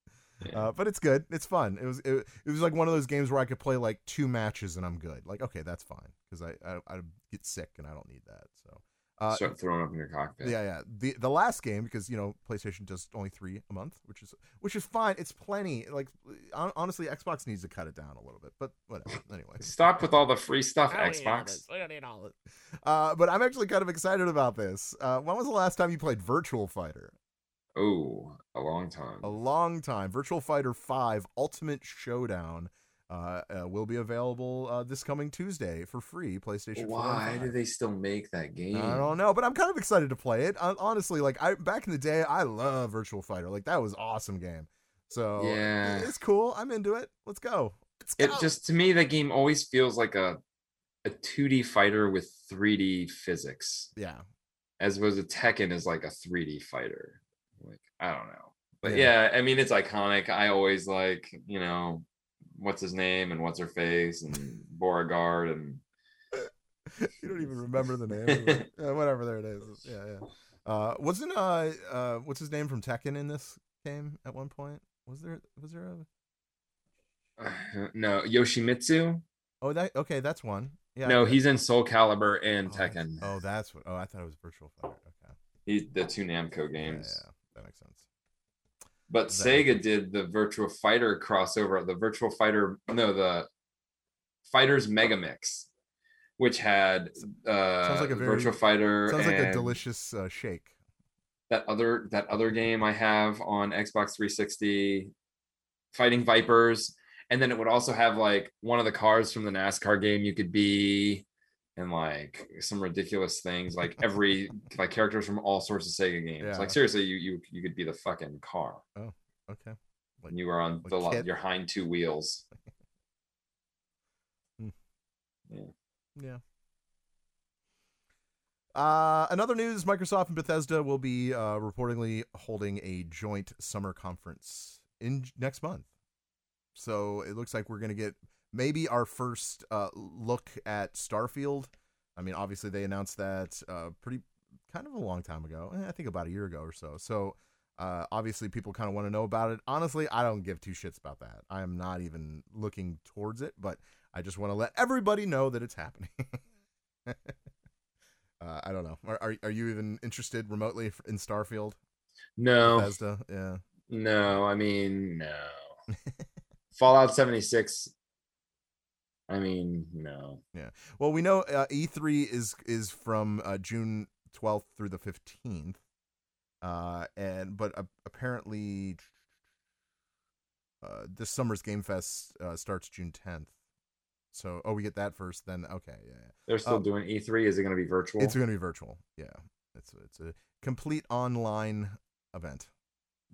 Yeah. Uh, but it's good. It's fun. It was it, it was like one of those games where I could play like two matches and I'm good. Like okay, that's fine because I, I I get sick and I don't need that. So uh, Start throwing up in your cockpit. yeah, yeah. The the last game because you know PlayStation does only three a month, which is which is fine. It's plenty. Like hon- honestly, Xbox needs to cut it down a little bit, but whatever. Anyway, Stop with all the free stuff, Xbox. We don't need all uh, but I'm actually kind of excited about this. Uh, when was the last time you played Virtual Fighter? Oh, a long time. A long time. Virtual Fighter Five Ultimate Showdown. Uh, uh, will be available uh, this coming Tuesday for free. PlayStation. Why 5. do they still make that game? I don't know, but I'm kind of excited to play it. Hon- Honestly, like I back in the day, I love Virtual Fighter. Like that was awesome game. So Yeah. it's cool. I'm into it. Let's go. Let's It just to me that game always feels like a a 2D fighter with 3D physics, yeah. as opposed to Tekken is like a 3D fighter. Like I don't know, but Yeah. yeah, I mean it's iconic. I always like you know what's his name and what's her face and Beauregard and you don't even remember the name. yeah, whatever. There it is. Yeah, yeah. Uh, wasn't uh, uh, what's his name from Tekken in this game at one point? Was there? Was there a? no Yoshimitsu. Oh, that okay. That's one. Yeah. no, he's in Soul Calibur and Oh, Tekken. Oh, that's what. Oh, I thought it was Virtual Fighter. Okay. He's the two Namco Yeah, games. yeah, that makes sense. But That- Sega did the Virtual Fighter crossover, the Virtual Fighter, no, the Fighters Mega Mix, which had uh Sounds like a very- Virtual Fighter. Sounds like a delicious uh, shake. That other that other game I have on Xbox 360, Fighting Vipers, and then it would also have like one of the cars from the NASCAR game you could be, and like some ridiculous things like every like characters from all sorts of Sega games. Yeah. Like seriously, you you you could be the fucking car. Oh okay. Like, and you were on like the lo- your hind two wheels. Yeah. Yeah. Uh, another news: Microsoft and Bethesda will be uh, reportedly holding a joint summer conference in next month. So it looks like we're going to get maybe our first uh, look at Starfield. I mean, obviously they announced that uh, pretty kind of a long time ago. Eh, I think about a year ago or so. So uh, obviously people kind of want to know about it. Honestly, I don't give two shits about that. I am not even looking towards it, but I just want to let everybody know that it's happening. uh, I don't know. Are, are are you even interested remotely in Starfield? No, Bethesda, yeah. no, I mean no. Fallout 76. I mean, no. Yeah. Well, we know uh, E3 is is from uh, June 12th through the 15th, uh, and but uh, apparently uh, this summer's Game Fest uh, starts June 10th. So, oh, we get that first, then okay, yeah, yeah. They're still Oh. doing E3. Is it going to be virtual? It's going to be virtual. Yeah, it's it's a complete online event.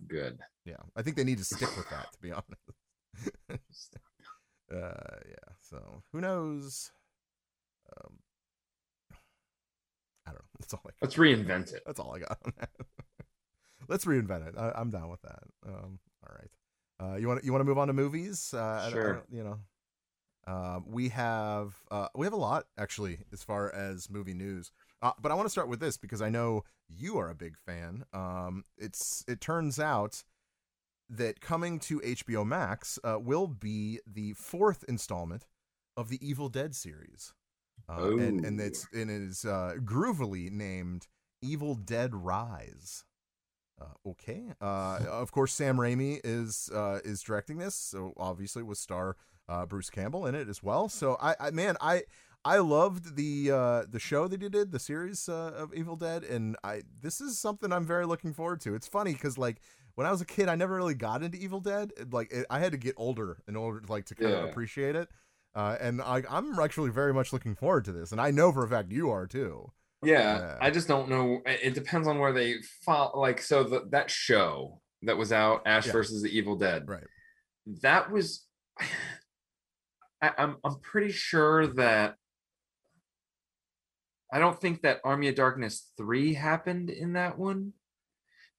good. Yeah, I think they need to stick with that, to be honest. uh, yeah. So who knows? Um, I don't know. That's all I. Got. Let's reinvent it. That's all I got. on that. Let's reinvent it. I, I'm down with that. Um, all right. Uh, you want you want to move on to movies? Uh, I don't- I Sure. don't- you know, uh, we have uh, we have a lot actually as far as movie news. Uh, but I want to start with this because I know you are a big fan. Um, it's it turns out that coming to HBO Max uh, will be the fourth installment of the Evil Dead series, uh, and and Oh. it's and it is uh, groovily named Evil Dead Rise. Uh, okay. Uh, of course, Sam Raimi is uh, is directing this, so obviously with star uh, Bruce Campbell in it as well. So I, I man, I I loved the uh, the show that he did, the series uh, of Evil Dead, and I this is something I'm very looking forward to. It's funny because like when I was a kid, I never really got into Evil Dead. Like it, I had to get older in order to like to kind of appreciate it. Uh, and I, I'm actually very much looking forward to this, and I know for a fact you are too. Yeah, Yeah. I just don't know. It depends on where they fall. Like, so the, that show that was out, Ash Yeah. versus the Evil Dead, Right. that was. I, I'm I'm pretty sure that. I don't think that Army of Darkness three happened in that one,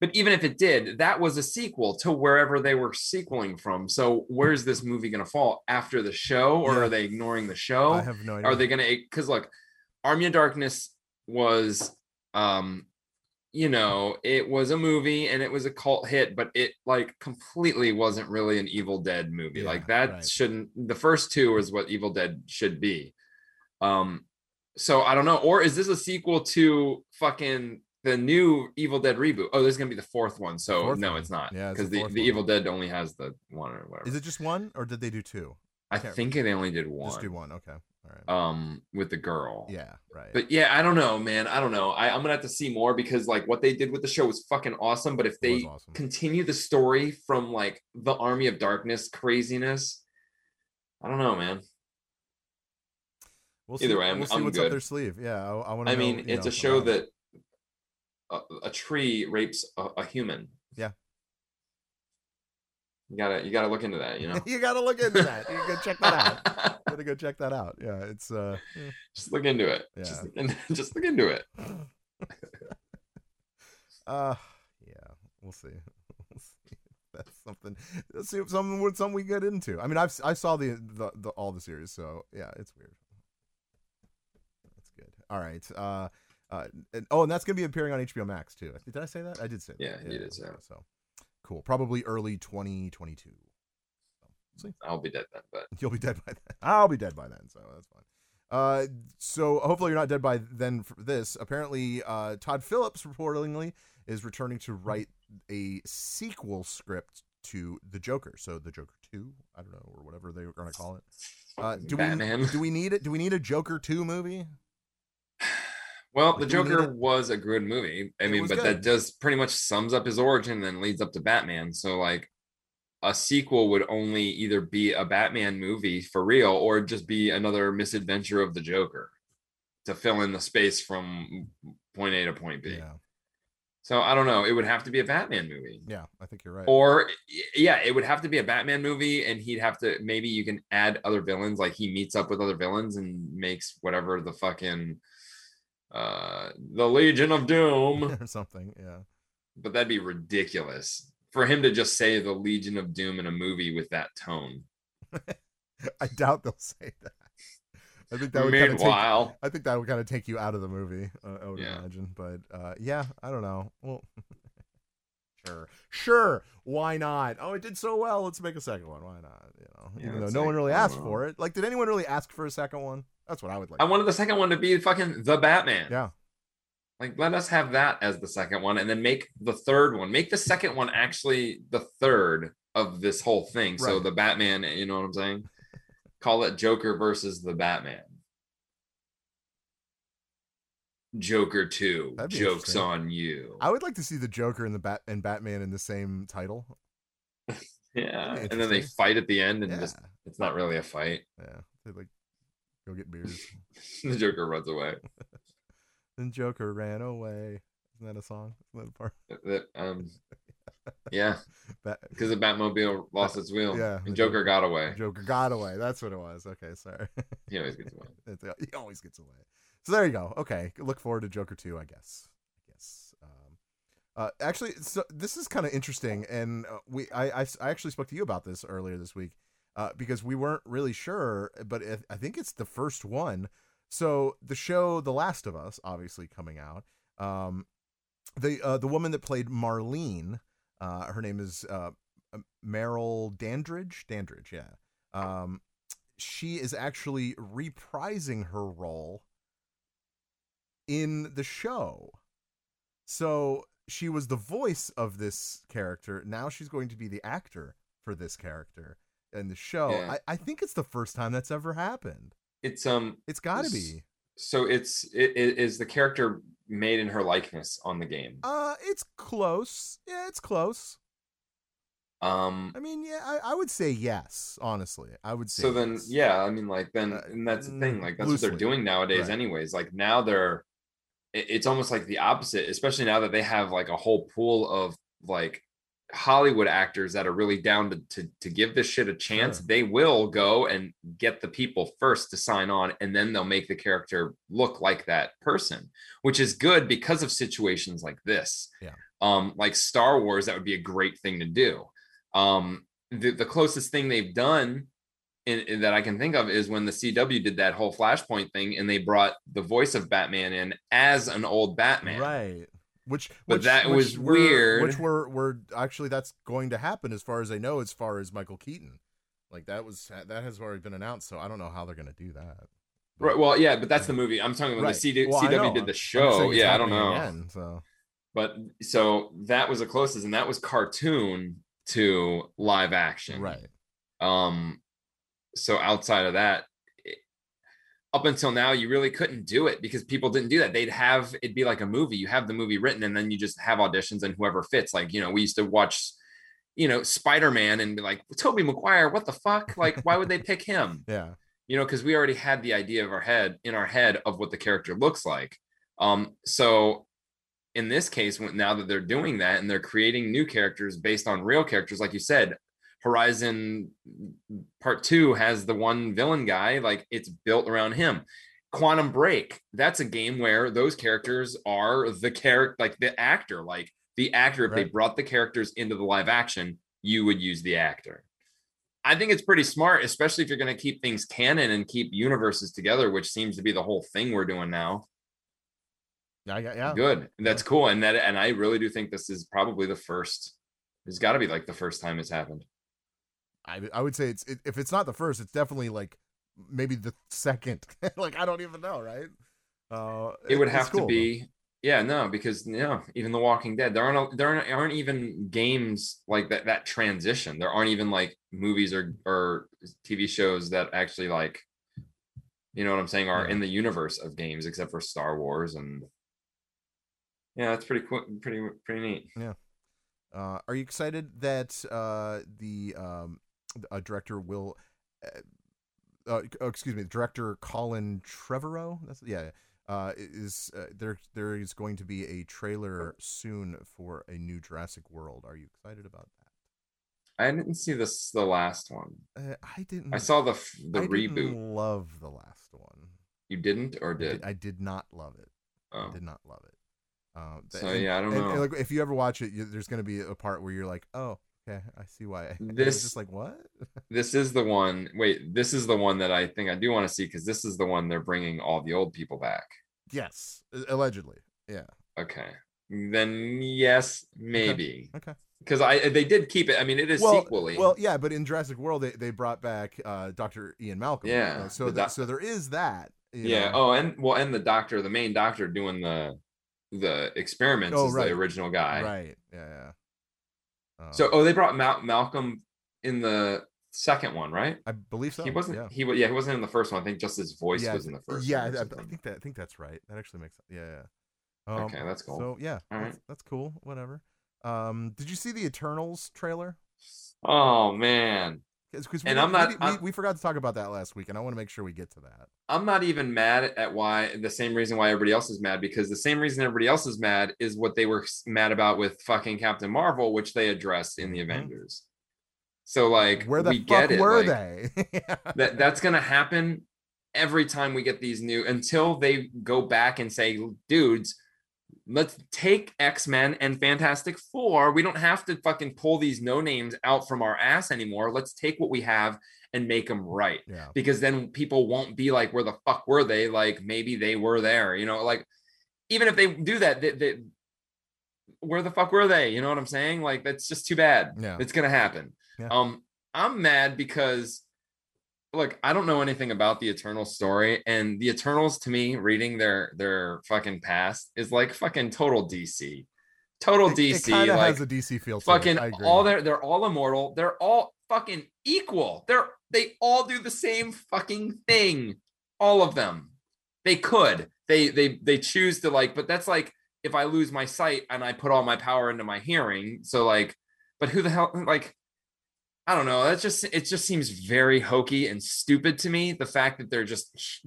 but even if it did, that was a sequel to wherever they were sequeling from. So where's this movie going to fall after the show, or Yeah. are they ignoring the show? I have no idea. are they gonna because look army of darkness was um you know it was a movie and it was a cult hit but it like completely wasn't really an evil dead movie Yeah, like that right. shouldn't the first two is what evil dead should be um so i don't know or is this a sequel to fucking the new evil dead reboot oh there's gonna be the fourth one so Fourth no it's not Yeah, because the the, the evil dead only has the one or whatever Is it just one, or did they do two? i can't think they only did one Just do one. Okay. All right. um with the girl yeah. Right. but yeah, I don't know, man. I don't know. I, I'm gonna have to see more because like what they did with the show was fucking awesome. But if they awesome. continue the story from like the Army of Darkness craziness, I don't know, man. We'll see, Either way, I'm- we'll see I'm what's up their sleeve. Yeah, I, I want to. I mean, know, it's know, a show that a, a tree rapes a, a human. Yeah. You gotta you gotta look into that, you know. you gotta look into that. You gotta check that out. gotta go check that out. Yeah, it's uh. just look into it. Yeah. Just, look in- just look into it. Uh, yeah, we'll see. We'll see. That's something. Let's see if something would something we get into. I mean, I've I saw the, the the all the series, so yeah, it's weird. That's good. All right. Uh, uh, and, oh, and that's gonna be appearing on HBO Max too. Did I say that? I did say that. Yeah, you did say that. So cool. Probably early 2022. So, see. I'll be dead then, but You'll be dead by then. I'll be dead by then, so that's fine. Uh, so hopefully you're not dead by then for this. Apparently, uh, Todd Phillips reportedly is returning to write a sequel script to The Joker. So The Joker Two, I don't know, or whatever they were going to call it. Uh, do Batman. we do we need it? Do we need a Joker Two movie? Well, the do we need Joker was a good movie. I It mean, but good. that does pretty much sums up his origin and then leads up to Batman. So like a sequel would only either be a Batman movie for real or just be another misadventure of the Joker to fill in the space from point A to point B. Yeah, So I don't know. It would have to be a Batman movie. yeah, I think you're right. Or yeah, it would have to be a Batman movie, and he'd have to maybe you can add other villains, like he meets up with other villains and makes whatever the fucking uh the Legion of Doom. or something. Yeah, but that'd be ridiculous for him to just say the Legion of Doom in a movie with that tone. I doubt they'll say that. I think that would kind of take I think that would kind of take you out of the movie. Uh, I would Yeah. imagine, but uh, yeah, I don't know. Well, sure, sure. Why not? Oh, it did so well. Let's make a second one. Why not? You know, Yeah, even though no like, one really asked for it. Like, did anyone really ask for a second one? That's what I would like. I wanted the second one to be fucking the Batman. yeah, Like, let us have that as the second one, and then make the third one. Make the second one actually the third of this whole thing. So the Batman, you know what I'm saying? Call it Joker versus the Batman. Joker 2. Jokes on you. I would like to see the Joker and the Bat and Batman in the same title. yeah. And then they fight at the end and Yeah, just it's not really a fight. yeah. They like go get beers. the Joker runs away. then Joker ran away. Isn't that a song? Isn't that a part? That, um, yeah, because the Batmobile lost its wheel. Yeah, and Joker got away. Joker got away. That's what it was. Okay, sorry. He always gets away. It's- he always gets away. So there you go. Okay, look forward to Joker two, I guess. I guess. Um, uh, actually, so this is kind of interesting, and uh, we I, I I actually spoke to you about this earlier this week uh, because we weren't really sure, but I think it's the first one. So the show The Last of Us, obviously coming out. Um, the uh, the woman that played Marlene, uh, her name is uh, Merle Dandridge. Dandridge, yeah. Um, she is actually reprising her role in the show. So she was the voice of this character. Now she's going to be the actor for this character. In the show. Yeah. I, I think it's the first time that's ever happened. It's um It's got to be. So it's it, it is the character made in her likeness on the game. Uh, it's close. Yeah, it's close. Um I mean, yeah, I, I would say yes. Honestly, I would say. so then yes. yeah, I mean like then Uh, and that's the thing, like that's what they're doing nowadays Right. anyways. Like now they're it- it's almost like the opposite, especially now that they have like a whole pool of like Hollywood actors that are really down to to, to give this shit a chance. Sure. They will go and get the people first to sign on, and then they'll make the character look like that person, which is good because of situations like this. Yeah. Um, like Star Wars, that would be a great thing to do. Um, the, the closest thing they've done in, in- that I can think of is when the CW did that whole Flashpoint thing, and they brought the voice of Batman in as an old Batman. Right. Which, But which that which was we're- weird. Which we're we're actually that's going to happen as far as I know, as far as Michael Keaton. Like that was that has already been announced, so I don't know how they're going to do that. Right. Well, yeah, but that's the movie. I'm talking about Right. the CD, Well, CW did the show. Yeah, I don't know. again, so But so that was the closest, and that was cartoon to live action. right. Um, so outside of that, up until now, you really couldn't do it because people didn't do that. They'd have it'd be like a movie. You have the movie written, and then you just have auditions, and whoever fits. Like you know, we used to watch, you know, Spider Man, and be like, Tobey Maguire, what the fuck? Like, why would they pick him? Yeah. you know because we already had the idea of our head in our head of what the character looks like um so in this case now that they're doing that and they're creating new characters based on real characters like you said horizon part two has the one villain guy like it's built around him quantum break that's a game where those characters are the character like the actor like the actor if they brought the characters into the live action you would use the actor I think it's pretty smart, especially if you're going to keep things canon and keep universes together, which seems to be the whole thing we're doing now. Yeah, yeah, yeah. Good. That's cool. And that, and I really do think this is probably the first. It's got to be like the first time it's happened. I I would say it's it, if it's not the first, it's definitely like maybe the second. like I don't even know, right? Uh, It would have cool, to though. be. Yeah, no, because you know, even The Walking Dead, there aren't a- there aren't, aren't even games like that that transition. There aren't even like movies or or TV shows that actually like, you know what I'm saying, are Yeah. in the universe of games, except for Star Wars and. Yeah, that's pretty cool. Pretty pretty neat. Yeah. Uh, are you excited that uh, the um, uh, director will, uh, uh, oh, excuse me, director Colin Trevorrow? That's yeah. Uh, is uh, there? There is going to be a trailer soon for a new Jurassic World. Are you excited about that? I didn't see this the last one. Uh, I didn't. I saw the the I reboot. Love the last one. You didn't or I did, did? I did not love it. Oh. I did not love it. Um, So, and- yeah, I don't and- and, know. like, if you ever watch it, you, there's going to be a part where you're like, "Oh, okay, I see why." This- just like what? This is the one. Wait, this is the one that I think I do want to see because this is the one they're bringing all the old people back. yes, allegedly. Yeah. Okay, then yes, maybe Okay. because I they did keep it. I mean, it is well, sequely. well, yeah, but in Jurassic World, they, they brought back uh, Dr. Ian Malcolm. you Yeah, know, so the doc- so there is that. you yeah. know. Oh, and well, and the doctor, the main doctor doing the the experiments Oh, is right. the original guy. Right. Yeah. yeah. Um, So, oh, they brought Mal- Malcolm in the second one, right? I believe so. he wasn't. Yeah. He was. yeah, he wasn't in the first one. I think just his voice yeah, was in the first. Yeah, one I, I think that I think that's right. That actually makes sense. Yeah. yeah. Um, Okay, that's cool. So yeah, All that's, that's cool. Whatever. Um, did you see the Eternals trailer? Oh man, Because we, And didn't- I'm not- we, we, I'm- we forgot to talk about that last week, and I want to make sure we get to that. I'm not even mad at why the same reason why everybody else is mad because the same reason everybody else is mad is what they were mad about with fucking Captain Marvel, which they addressed in the Mhm. Avengers. So like Where the we fuck get it. were like, they? that that's gonna happen every time we get these new until they go back and say, dudes, let's take X-Men and Fantastic Four. We don't have to fucking pull these no names out from our ass anymore. Let's take what we have and make them right. yeah. Because then people won't be like, where the fuck were they? Like maybe they were there, you know, like even if they do that, they, they, where the fuck were they? You know what I'm saying? Like that's just too bad. Yeah. It's gonna happen. Yeah. Um, I'm mad because look, I don't know anything about the Eternal story, and the Eternals to me, reading their their fucking past is like fucking total DC. Total It- it DC. kind of like has a DC feel. To fucking it. I agree. all they're they're all immortal. They're all fucking equal. They're they all do the same fucking thing. All of them. They could. They they they choose to like, but that's like if I lose my sight and I put all my power into my hearing. So like, but who the hell like I don't know. That just it just seems very hokey and stupid to me. The fact that they're just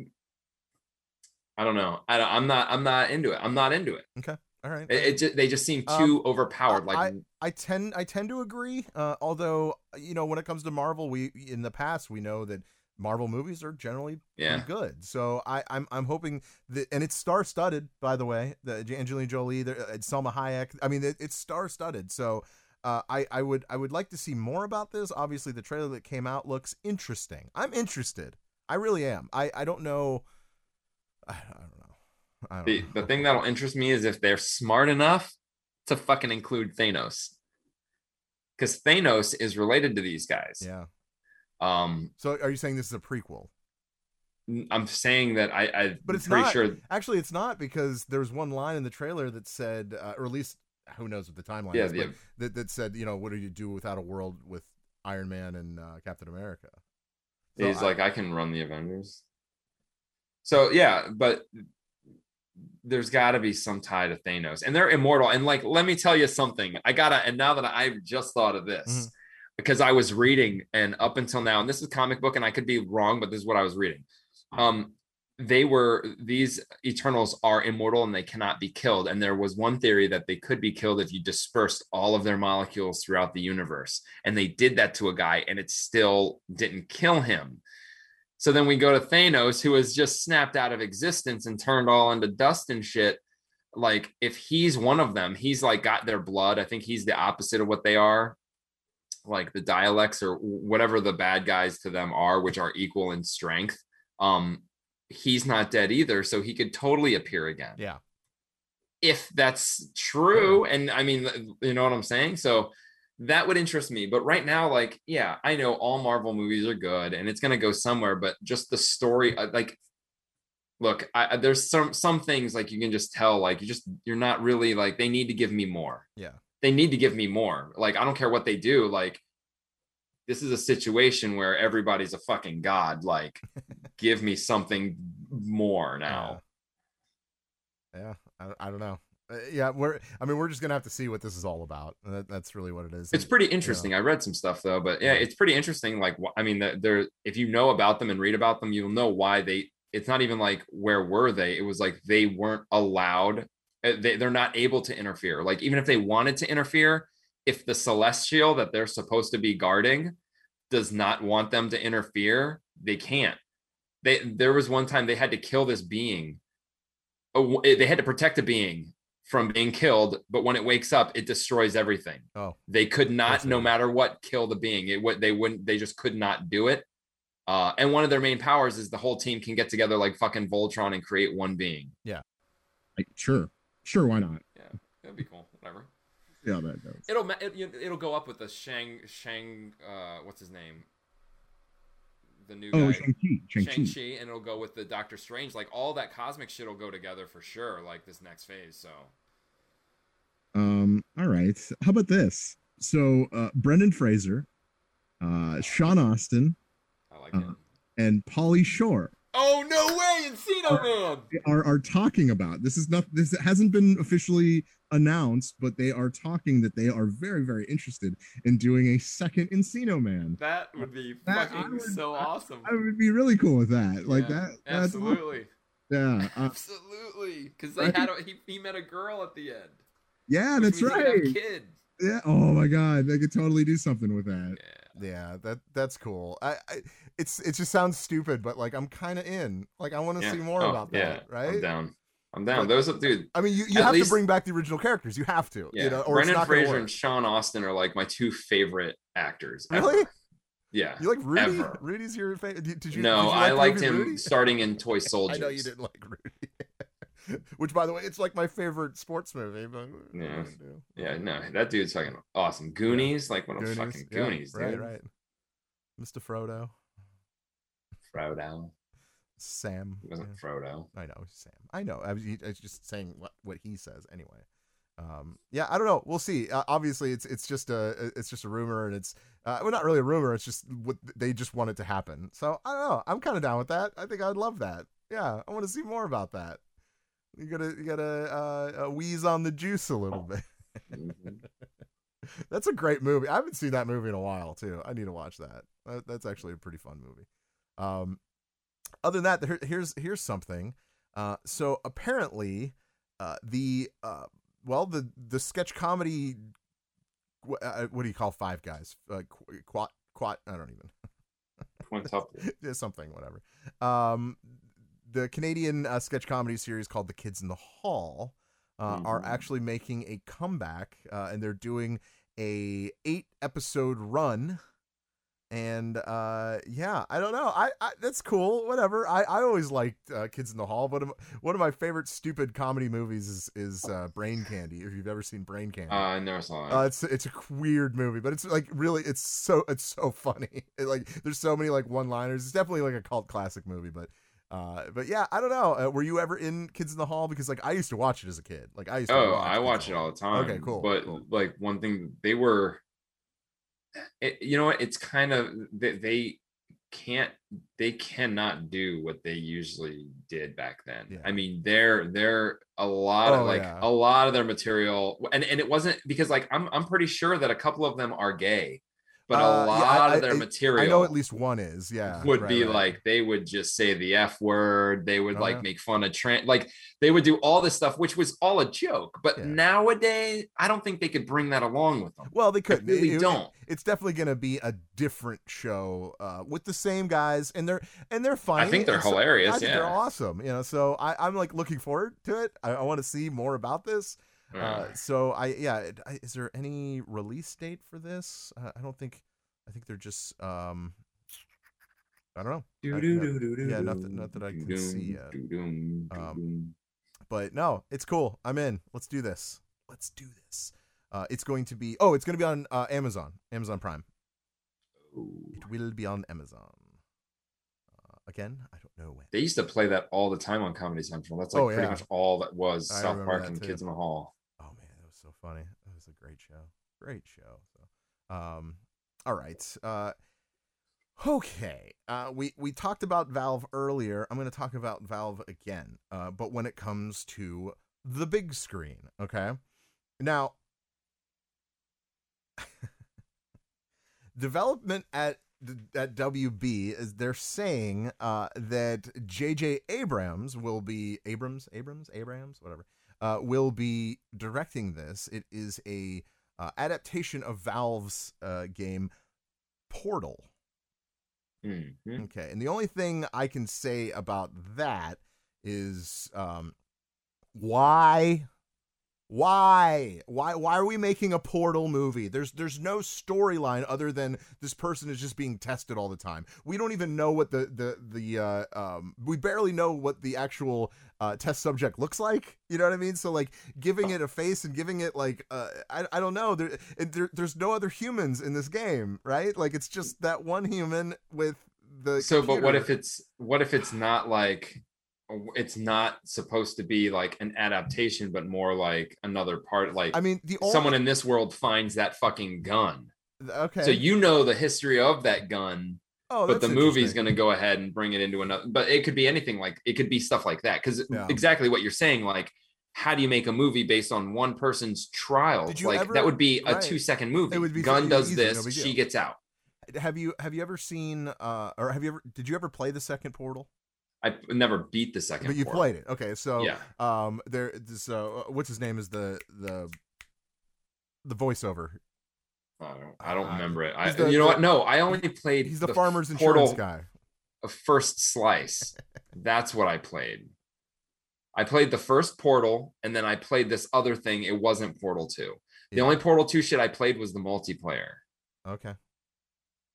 I don't know. I don't, I'm not I'm not into it. I'm not into it. Okay. All right. It, it just, they just seem Um, too overpowered. Like I, I tend I tend to agree. Uh, although you know, when it comes to Marvel, we in the past we know that Marvel movies are generally Yeah. good. So I, I'm I'm hoping that, and it's star studded, by the way. The Angelina Jolie, there, uh, Salma Hayek. I mean, it, it's star studded. So uh, I I would I would like to see more about this. Obviously, the trailer that came out looks interesting. I'm interested. I really am. I I don't know. I, I don't know. I don't the, know. the thing that'll interest me is if they're smart enough to fucking include Thanos. Because Thanos is related to these guys. Yeah. Um, So are you saying this is a prequel? I'm saying that I, I But it's pretty not. sure. Actually, it's not because there was one line in the trailer that said, uh, or at least who knows what the timeline Yeah, is, but yeah. that, that said, you know, what do you do without a world with Iron Man and uh, Captain America? So He's I- like, I can run the Avengers. So yeah, but there's got to be some tie to Thanos, and they're immortal. And like, let me tell you something. I gotta, and now that I've just thought of this, Mhm. because I was reading, and up until now, and this is comic book, and I could be wrong, but this is what I was reading. Um, they were these Eternals are immortal and they cannot be killed. And there was one theory that they could be killed if you dispersed all of their molecules throughout the universe. And they did that to a guy, and it still didn't kill him. So then we go to Thanos, who was just snapped out of existence and turned all into dust and shit. Like, if he's one of them, he's like got their blood. I think he's the opposite of what they are. Like the dialects or whatever the bad guys to them are, which are equal in strength. Um, he's not dead either. So he could totally appear again yeah. if that's true and i mean you know what i'm saying so that would interest me but right now like yeah i know all marvel movies are good and it's going to go somewhere but just the story uh, like look I, I- there's some some things like you can just tell like you just you're not really like they need to give me more Yeah. they need to give me more like i don't care what they do like this is a situation where everybody's a fucking god like give me something more now Yeah. I, I don't know. Uh, yeah, we're. I mean, we're just gonna have to see what this is all about. That, that's really what it is. It's pretty interesting. I read some stuff though, but yeah, Yeah. it's pretty interesting. Like, I mean, there. if you know about them and read about them, you'll know why they. It's not even like where were they? It was like they weren't allowed. uh, They, they're not able to interfere. Like even if they wanted to interfere, if the celestial that they're supposed to be guarding does not want them to interfere, they can't. They there was one time they had to kill this being. Oh, They had to protect a being from being killed, but when it wakes up, it destroys everything Oh, they could not no matter what kill the being it what they wouldn't they just could not do it uh and one of their main powers is the whole team can get together like fucking voltron and create one being Like, sure, sure, why not? yeah that'd be cool whatever See how that goes. it'll it, it'll go up with the shang shang uh what's his name the new Oh, guy Shang-Chi. Shang-Chi. Shang-Chi, and it'll go with the Doctor Strange. Like all that cosmic shit will go together for sure. Like this next phase. So Um, all right. How about this? So uh Brendan Fraser, uh Sean Astin, I like Uh, it. and Pauly Shore Oh Man! are are talking about this is not this hasn't been officially announced, but they are talking that they are very, very interested in doing a second Encino Man. That would be That- fucking would- so awesome. I would be really cool with that. Like that. Absolutely. Yeah. Uh, Absolutely. Because they had a, he, he met a girl at the end. yeah, that's means they could right. Kids. Yeah. Oh my God, they could totally do something with that. Yeah. Yeah. That that's cool. I, I it's it just sounds stupid, but like I'm kind of in. Like I want to Yeah. see more Oh, about yeah. that. Right. I'm down. I'm down. But- Those are dude. I mean, you, you have least- to bring back the original characters. You have to. Yeah. You know, or it's Brendan Fraser work. and Sean Astin are like my two favorite actors. ever. Really? Yeah. You like Rudy? Ever. Rudy's your favorite. Did, did you? no, did you I liked him Rudy? starting in Toy Soldiers. I know you didn't like Rudy. Which, by the way, it's like my favorite sports movie. But Yeah. gonna do? Yeah, no, that dude's fucking awesome. Goonies, like what a Goonies, fucking yeah, Goonies, right, dude. right. Mr. Frodo, Frodo. Sam. He wasn't yeah. Frodo. I know Sam. I know. I was, I was just saying what, what he says anyway. Um, yeah, I don't know. We'll see. Uh, obviously, it's it's just a it's just a rumor, and it's uh, well, not really a rumor. It's just what they just want it to happen. So I don't know. I'm kind of down with that. I think I'd love that. Yeah, I want to see more about that. You gotta you gotta uh, uh, wheeze on the juice a little bit. Mm-hmm. That's a great movie. I haven't seen that movie in a while too. I need to watch that. that that's actually a pretty fun movie. Um, other than that, here, here's here's something. Uh, so apparently, uh, the uh, well, the the sketch comedy. wh- Uh, what do you call Five Guys? Uh, qu- quat quat. I don't even. Quintuple. Something, whatever. Um, the Canadian uh, sketch comedy series called The Kids in the Hall uh, are Mhm. actually making a comeback, uh, and they're doing a eight episode run. And uh, yeah, I don't know. I, I that's cool. Whatever. I, I always liked uh, Kids in the Hall. One of one of my favorite stupid comedy movies is is uh, Brain Candy. If you've ever seen Brain Candy, Uh, I never saw it. uh, it's it's a weird movie, but it's like really it's so it's so funny. It, like there's so many like one liners. It's definitely like a cult classic movie, but uh, but yeah, I don't know. Uh, were you ever in Kids in the Hall? Because like I used to watch it as a kid. Like I used to. oh, watch I watch it all the time. Okay, cool, But cool. like one thing, they were. It, you know what? It's kind of they, they can't they cannot do what they usually did back then. Yeah. I mean, they're they're a lot Oh, of like yeah. a lot of their material, and and it wasn't because like I'm I'm pretty sure that a couple of them are gay, but Uh, a yeah, lot I- of their I- material I know at least one is. Yeah, would right, be right. like they would just say the f word they would like yeah. make fun of trans like they would do all this stuff which was all a joke but Yeah. nowadays i don't think they could bring that along with them Well, they couldn't. really It- it- don't it's definitely going to be a different show uh, with the same guys, and they're and they're funny. I think they're so- hilarious, think they're awesome. You know, so I, I'm like looking forward to it. I, I want to see more about this. Uh, so I yeah, it- I, is there any release date for this? Uh, I don't think. I think they're just um. I don't know. I- yeah, nothing- not that I can see yet. Um, But no, it's cool. I'm in. Let's do this. Let's do this. Uh, it's going to be. Oh, it's going to be on uh, Amazon. Amazon Prime. It will be on Amazon. Uh, again, I don't know when. they used to play that all the time on comedy central that's like Oh, pretty yeah. much all that was I south park and too. kids in the hall Oh man, that was so funny. That was a great show. Great show. So, um, all right. Uh, okay. Uh, we we talked about Valve earlier. I'm going to talk about Valve again. Uh, but when it comes to the big screen, okay. Now, development at at WB is they're saying uh, that J.J. Abrams will be Abrams, Abrams, Abrams, whatever, uh, will be directing this. It is a uh, adaptation of Valve's uh, game Portal. Mhm. Okay, and the only thing I can say about that is um, why why? Why why are we making a portal movie? There's there's no storyline other than this person is just being tested all the time. We don't even know what the the the uh um we barely know what the actual uh test subject looks like. You know what i mean? So like giving it a face and giving it like uh i, I don't know. There, it, there there's no other humans in this game right? Like it's just that one human with the so but what if it's what if it's not like it's not supposed to be like an adaptation but more like another part like i mean the only someone in this world finds that fucking gun. Okay so you know the history of that gun oh but the movie's going to go ahead and bring it into another but it could be anything like it could be stuff like that because Yeah. exactly what you're saying like how do you make a movie based on one person's you like ever- that would be a right. two second movie. It would be gun does easy, this big she gets out. Have you have you ever seen uh or have you ever did you ever play the second portal i never beat the second but you Portal. played it okay so yeah um there so uh, what's his name is the the the voiceover I don't, I don't Uh, remember it. I, the- you know the- what? No, I only played. he's the, f- farmer's Portal insurance guy of first slice. That's what I played. I played the first Portal, and then I played this other thing. It wasn't Portal Two. The Yeah. only Portal Two shit I played was the multiplayer. okay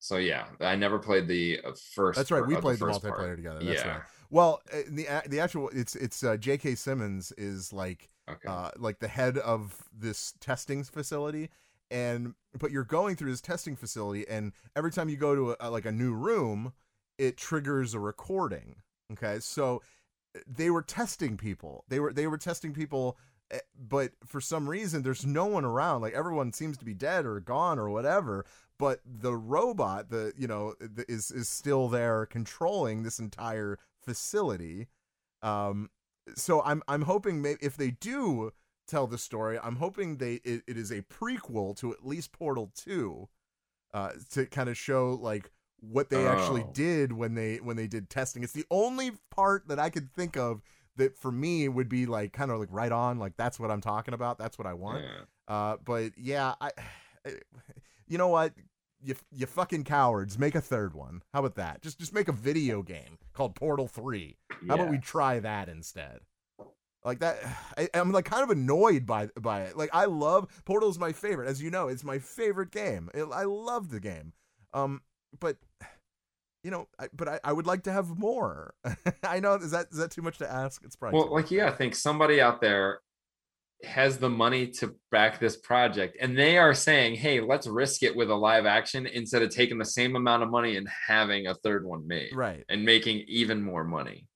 So yeah, I never played the uh, first. that's right we played the, first multiplayer part. together that's yeah. right well uh, the the actual it's it's uh, jk simmons is like Okay. uh, like the head of this testing facility and but you're going through this testing facility and every time you go to a, a- like a new room it triggers a recording okay so uh, they were testing people they were they were testing people Eh, But for some reason, there's no one around. Like everyone seems to be dead or gone or whatever. But the robot, the you know, the, is is still there controlling this entire facility. Um, so I'm I'm hoping may if they do tell the story, I'm hoping they it, it is a prequel to at least Portal Two, uh, to kind of show like what they actually Oh. did when they when they did testing. It's the only part that I could think of that for me would be like kind of like right on, like that's what I'm talking about. That's what I want. Yeah. Uh, but yeah, I, you know what, you you fucking cowards, make a third one. How about that? Just just make a video game called Portal Three. How about we try that instead? Like that, I, I'm like kind of annoyed by by it. Like I love Portal's my favorite, as you know, it's my favorite game. It, I love the game, um, but you know, I, but I, I would like to have more. I know is that is that too much to ask? It's probably Well, like you gotta think somebody out there has the money to back this project and they are saying, hey, let's risk it with a live action instead of taking the same amount of money and having a third one made right. and making even more money.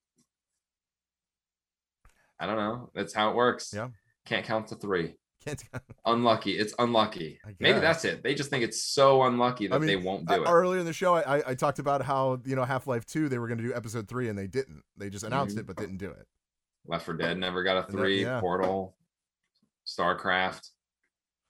I don't know. That's how it works. Yeah. Can't count to three. Can't. count. Unlucky. It's unlucky. Maybe that's it. They just think it's so unlucky that I mean, they won't uh, do it. Earlier in the show, I, I, talked about how you know Half Life Two they were going to do episode three and they didn't. They just announced Mhm. it but didn't do it. Left 4 Dead never got a three. yeah. Portal, StarCraft.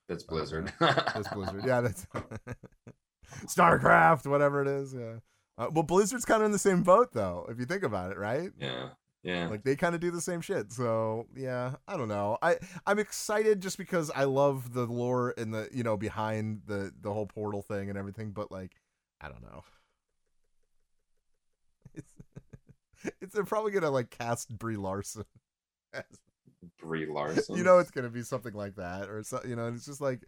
That's Oh, Blizzard. That's Blizzard. Yeah, that's StarCraft, whatever it is. Yeah. Uh, well, Blizzard's kind of in the same boat though, if you think about it, right? yeah. Yeah. Like they kind of do the same shit. So yeah, I don't know. I I'm excited just because I love the lore and the you know behind the the whole portal thing and everything. But like, I don't know. It's, it's they're probably gonna like cast Brie Larson. as- Brie Larson. you know it's gonna be something like that or so. You know, it's just like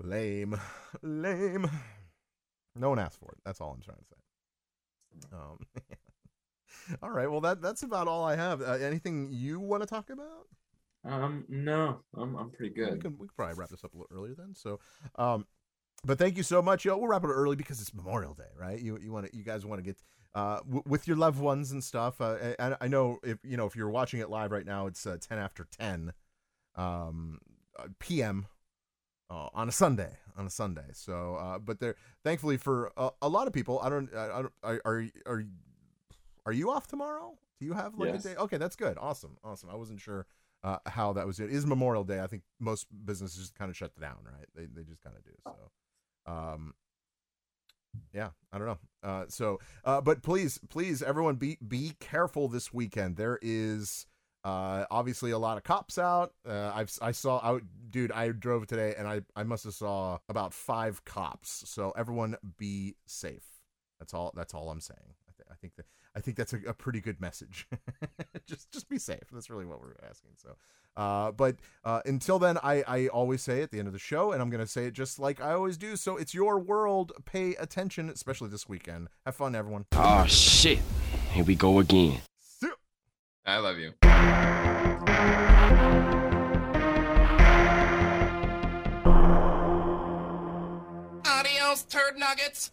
lame, lame. No one asked for it. That's all I'm trying to say. Um. all right. Well, that that's about all I have. Uh, anything you want to talk about? Um, no, I'm I'm pretty good. We can we can probably wrap this up a little earlier then. So, um, but thank you so much, yo. We'll wrap it early because it's Memorial Day, right? You you want to you guys want to get uh w- with your loved ones and stuff. Uh, I, I know if you know if you're watching it live right now, it's uh, ten after ten, um, uh, p.m. Uh, on a Sunday, on a Sunday. So, uh, but there, thankfully for a, a lot of people, I don't, I, I don't, are, are, are, are you off tomorrow? Do you have like Yes. a day? Okay, that's good. Awesome, awesome. I wasn't sure uh, how that was. It is Memorial Day. I think most businesses just kind of shut down, right? They they just kind of do. So, um, yeah, I don't know. Uh, so, uh, but please, please, everyone, be be careful this weekend. There is uh obviously a lot of cops out uh i've i saw out dude i drove today and i i must have saw about five cops so everyone be safe that's all that's all i'm saying i, th- I think that i think that's a, a pretty good message just just be safe that's really what we're asking so uh but uh until then i i always say at the end of the show and i'm gonna say it just like i always do so it's your world pay attention especially this weekend have fun everyone Oh shit. Here we go again. I love you. Adios, turd nuggets.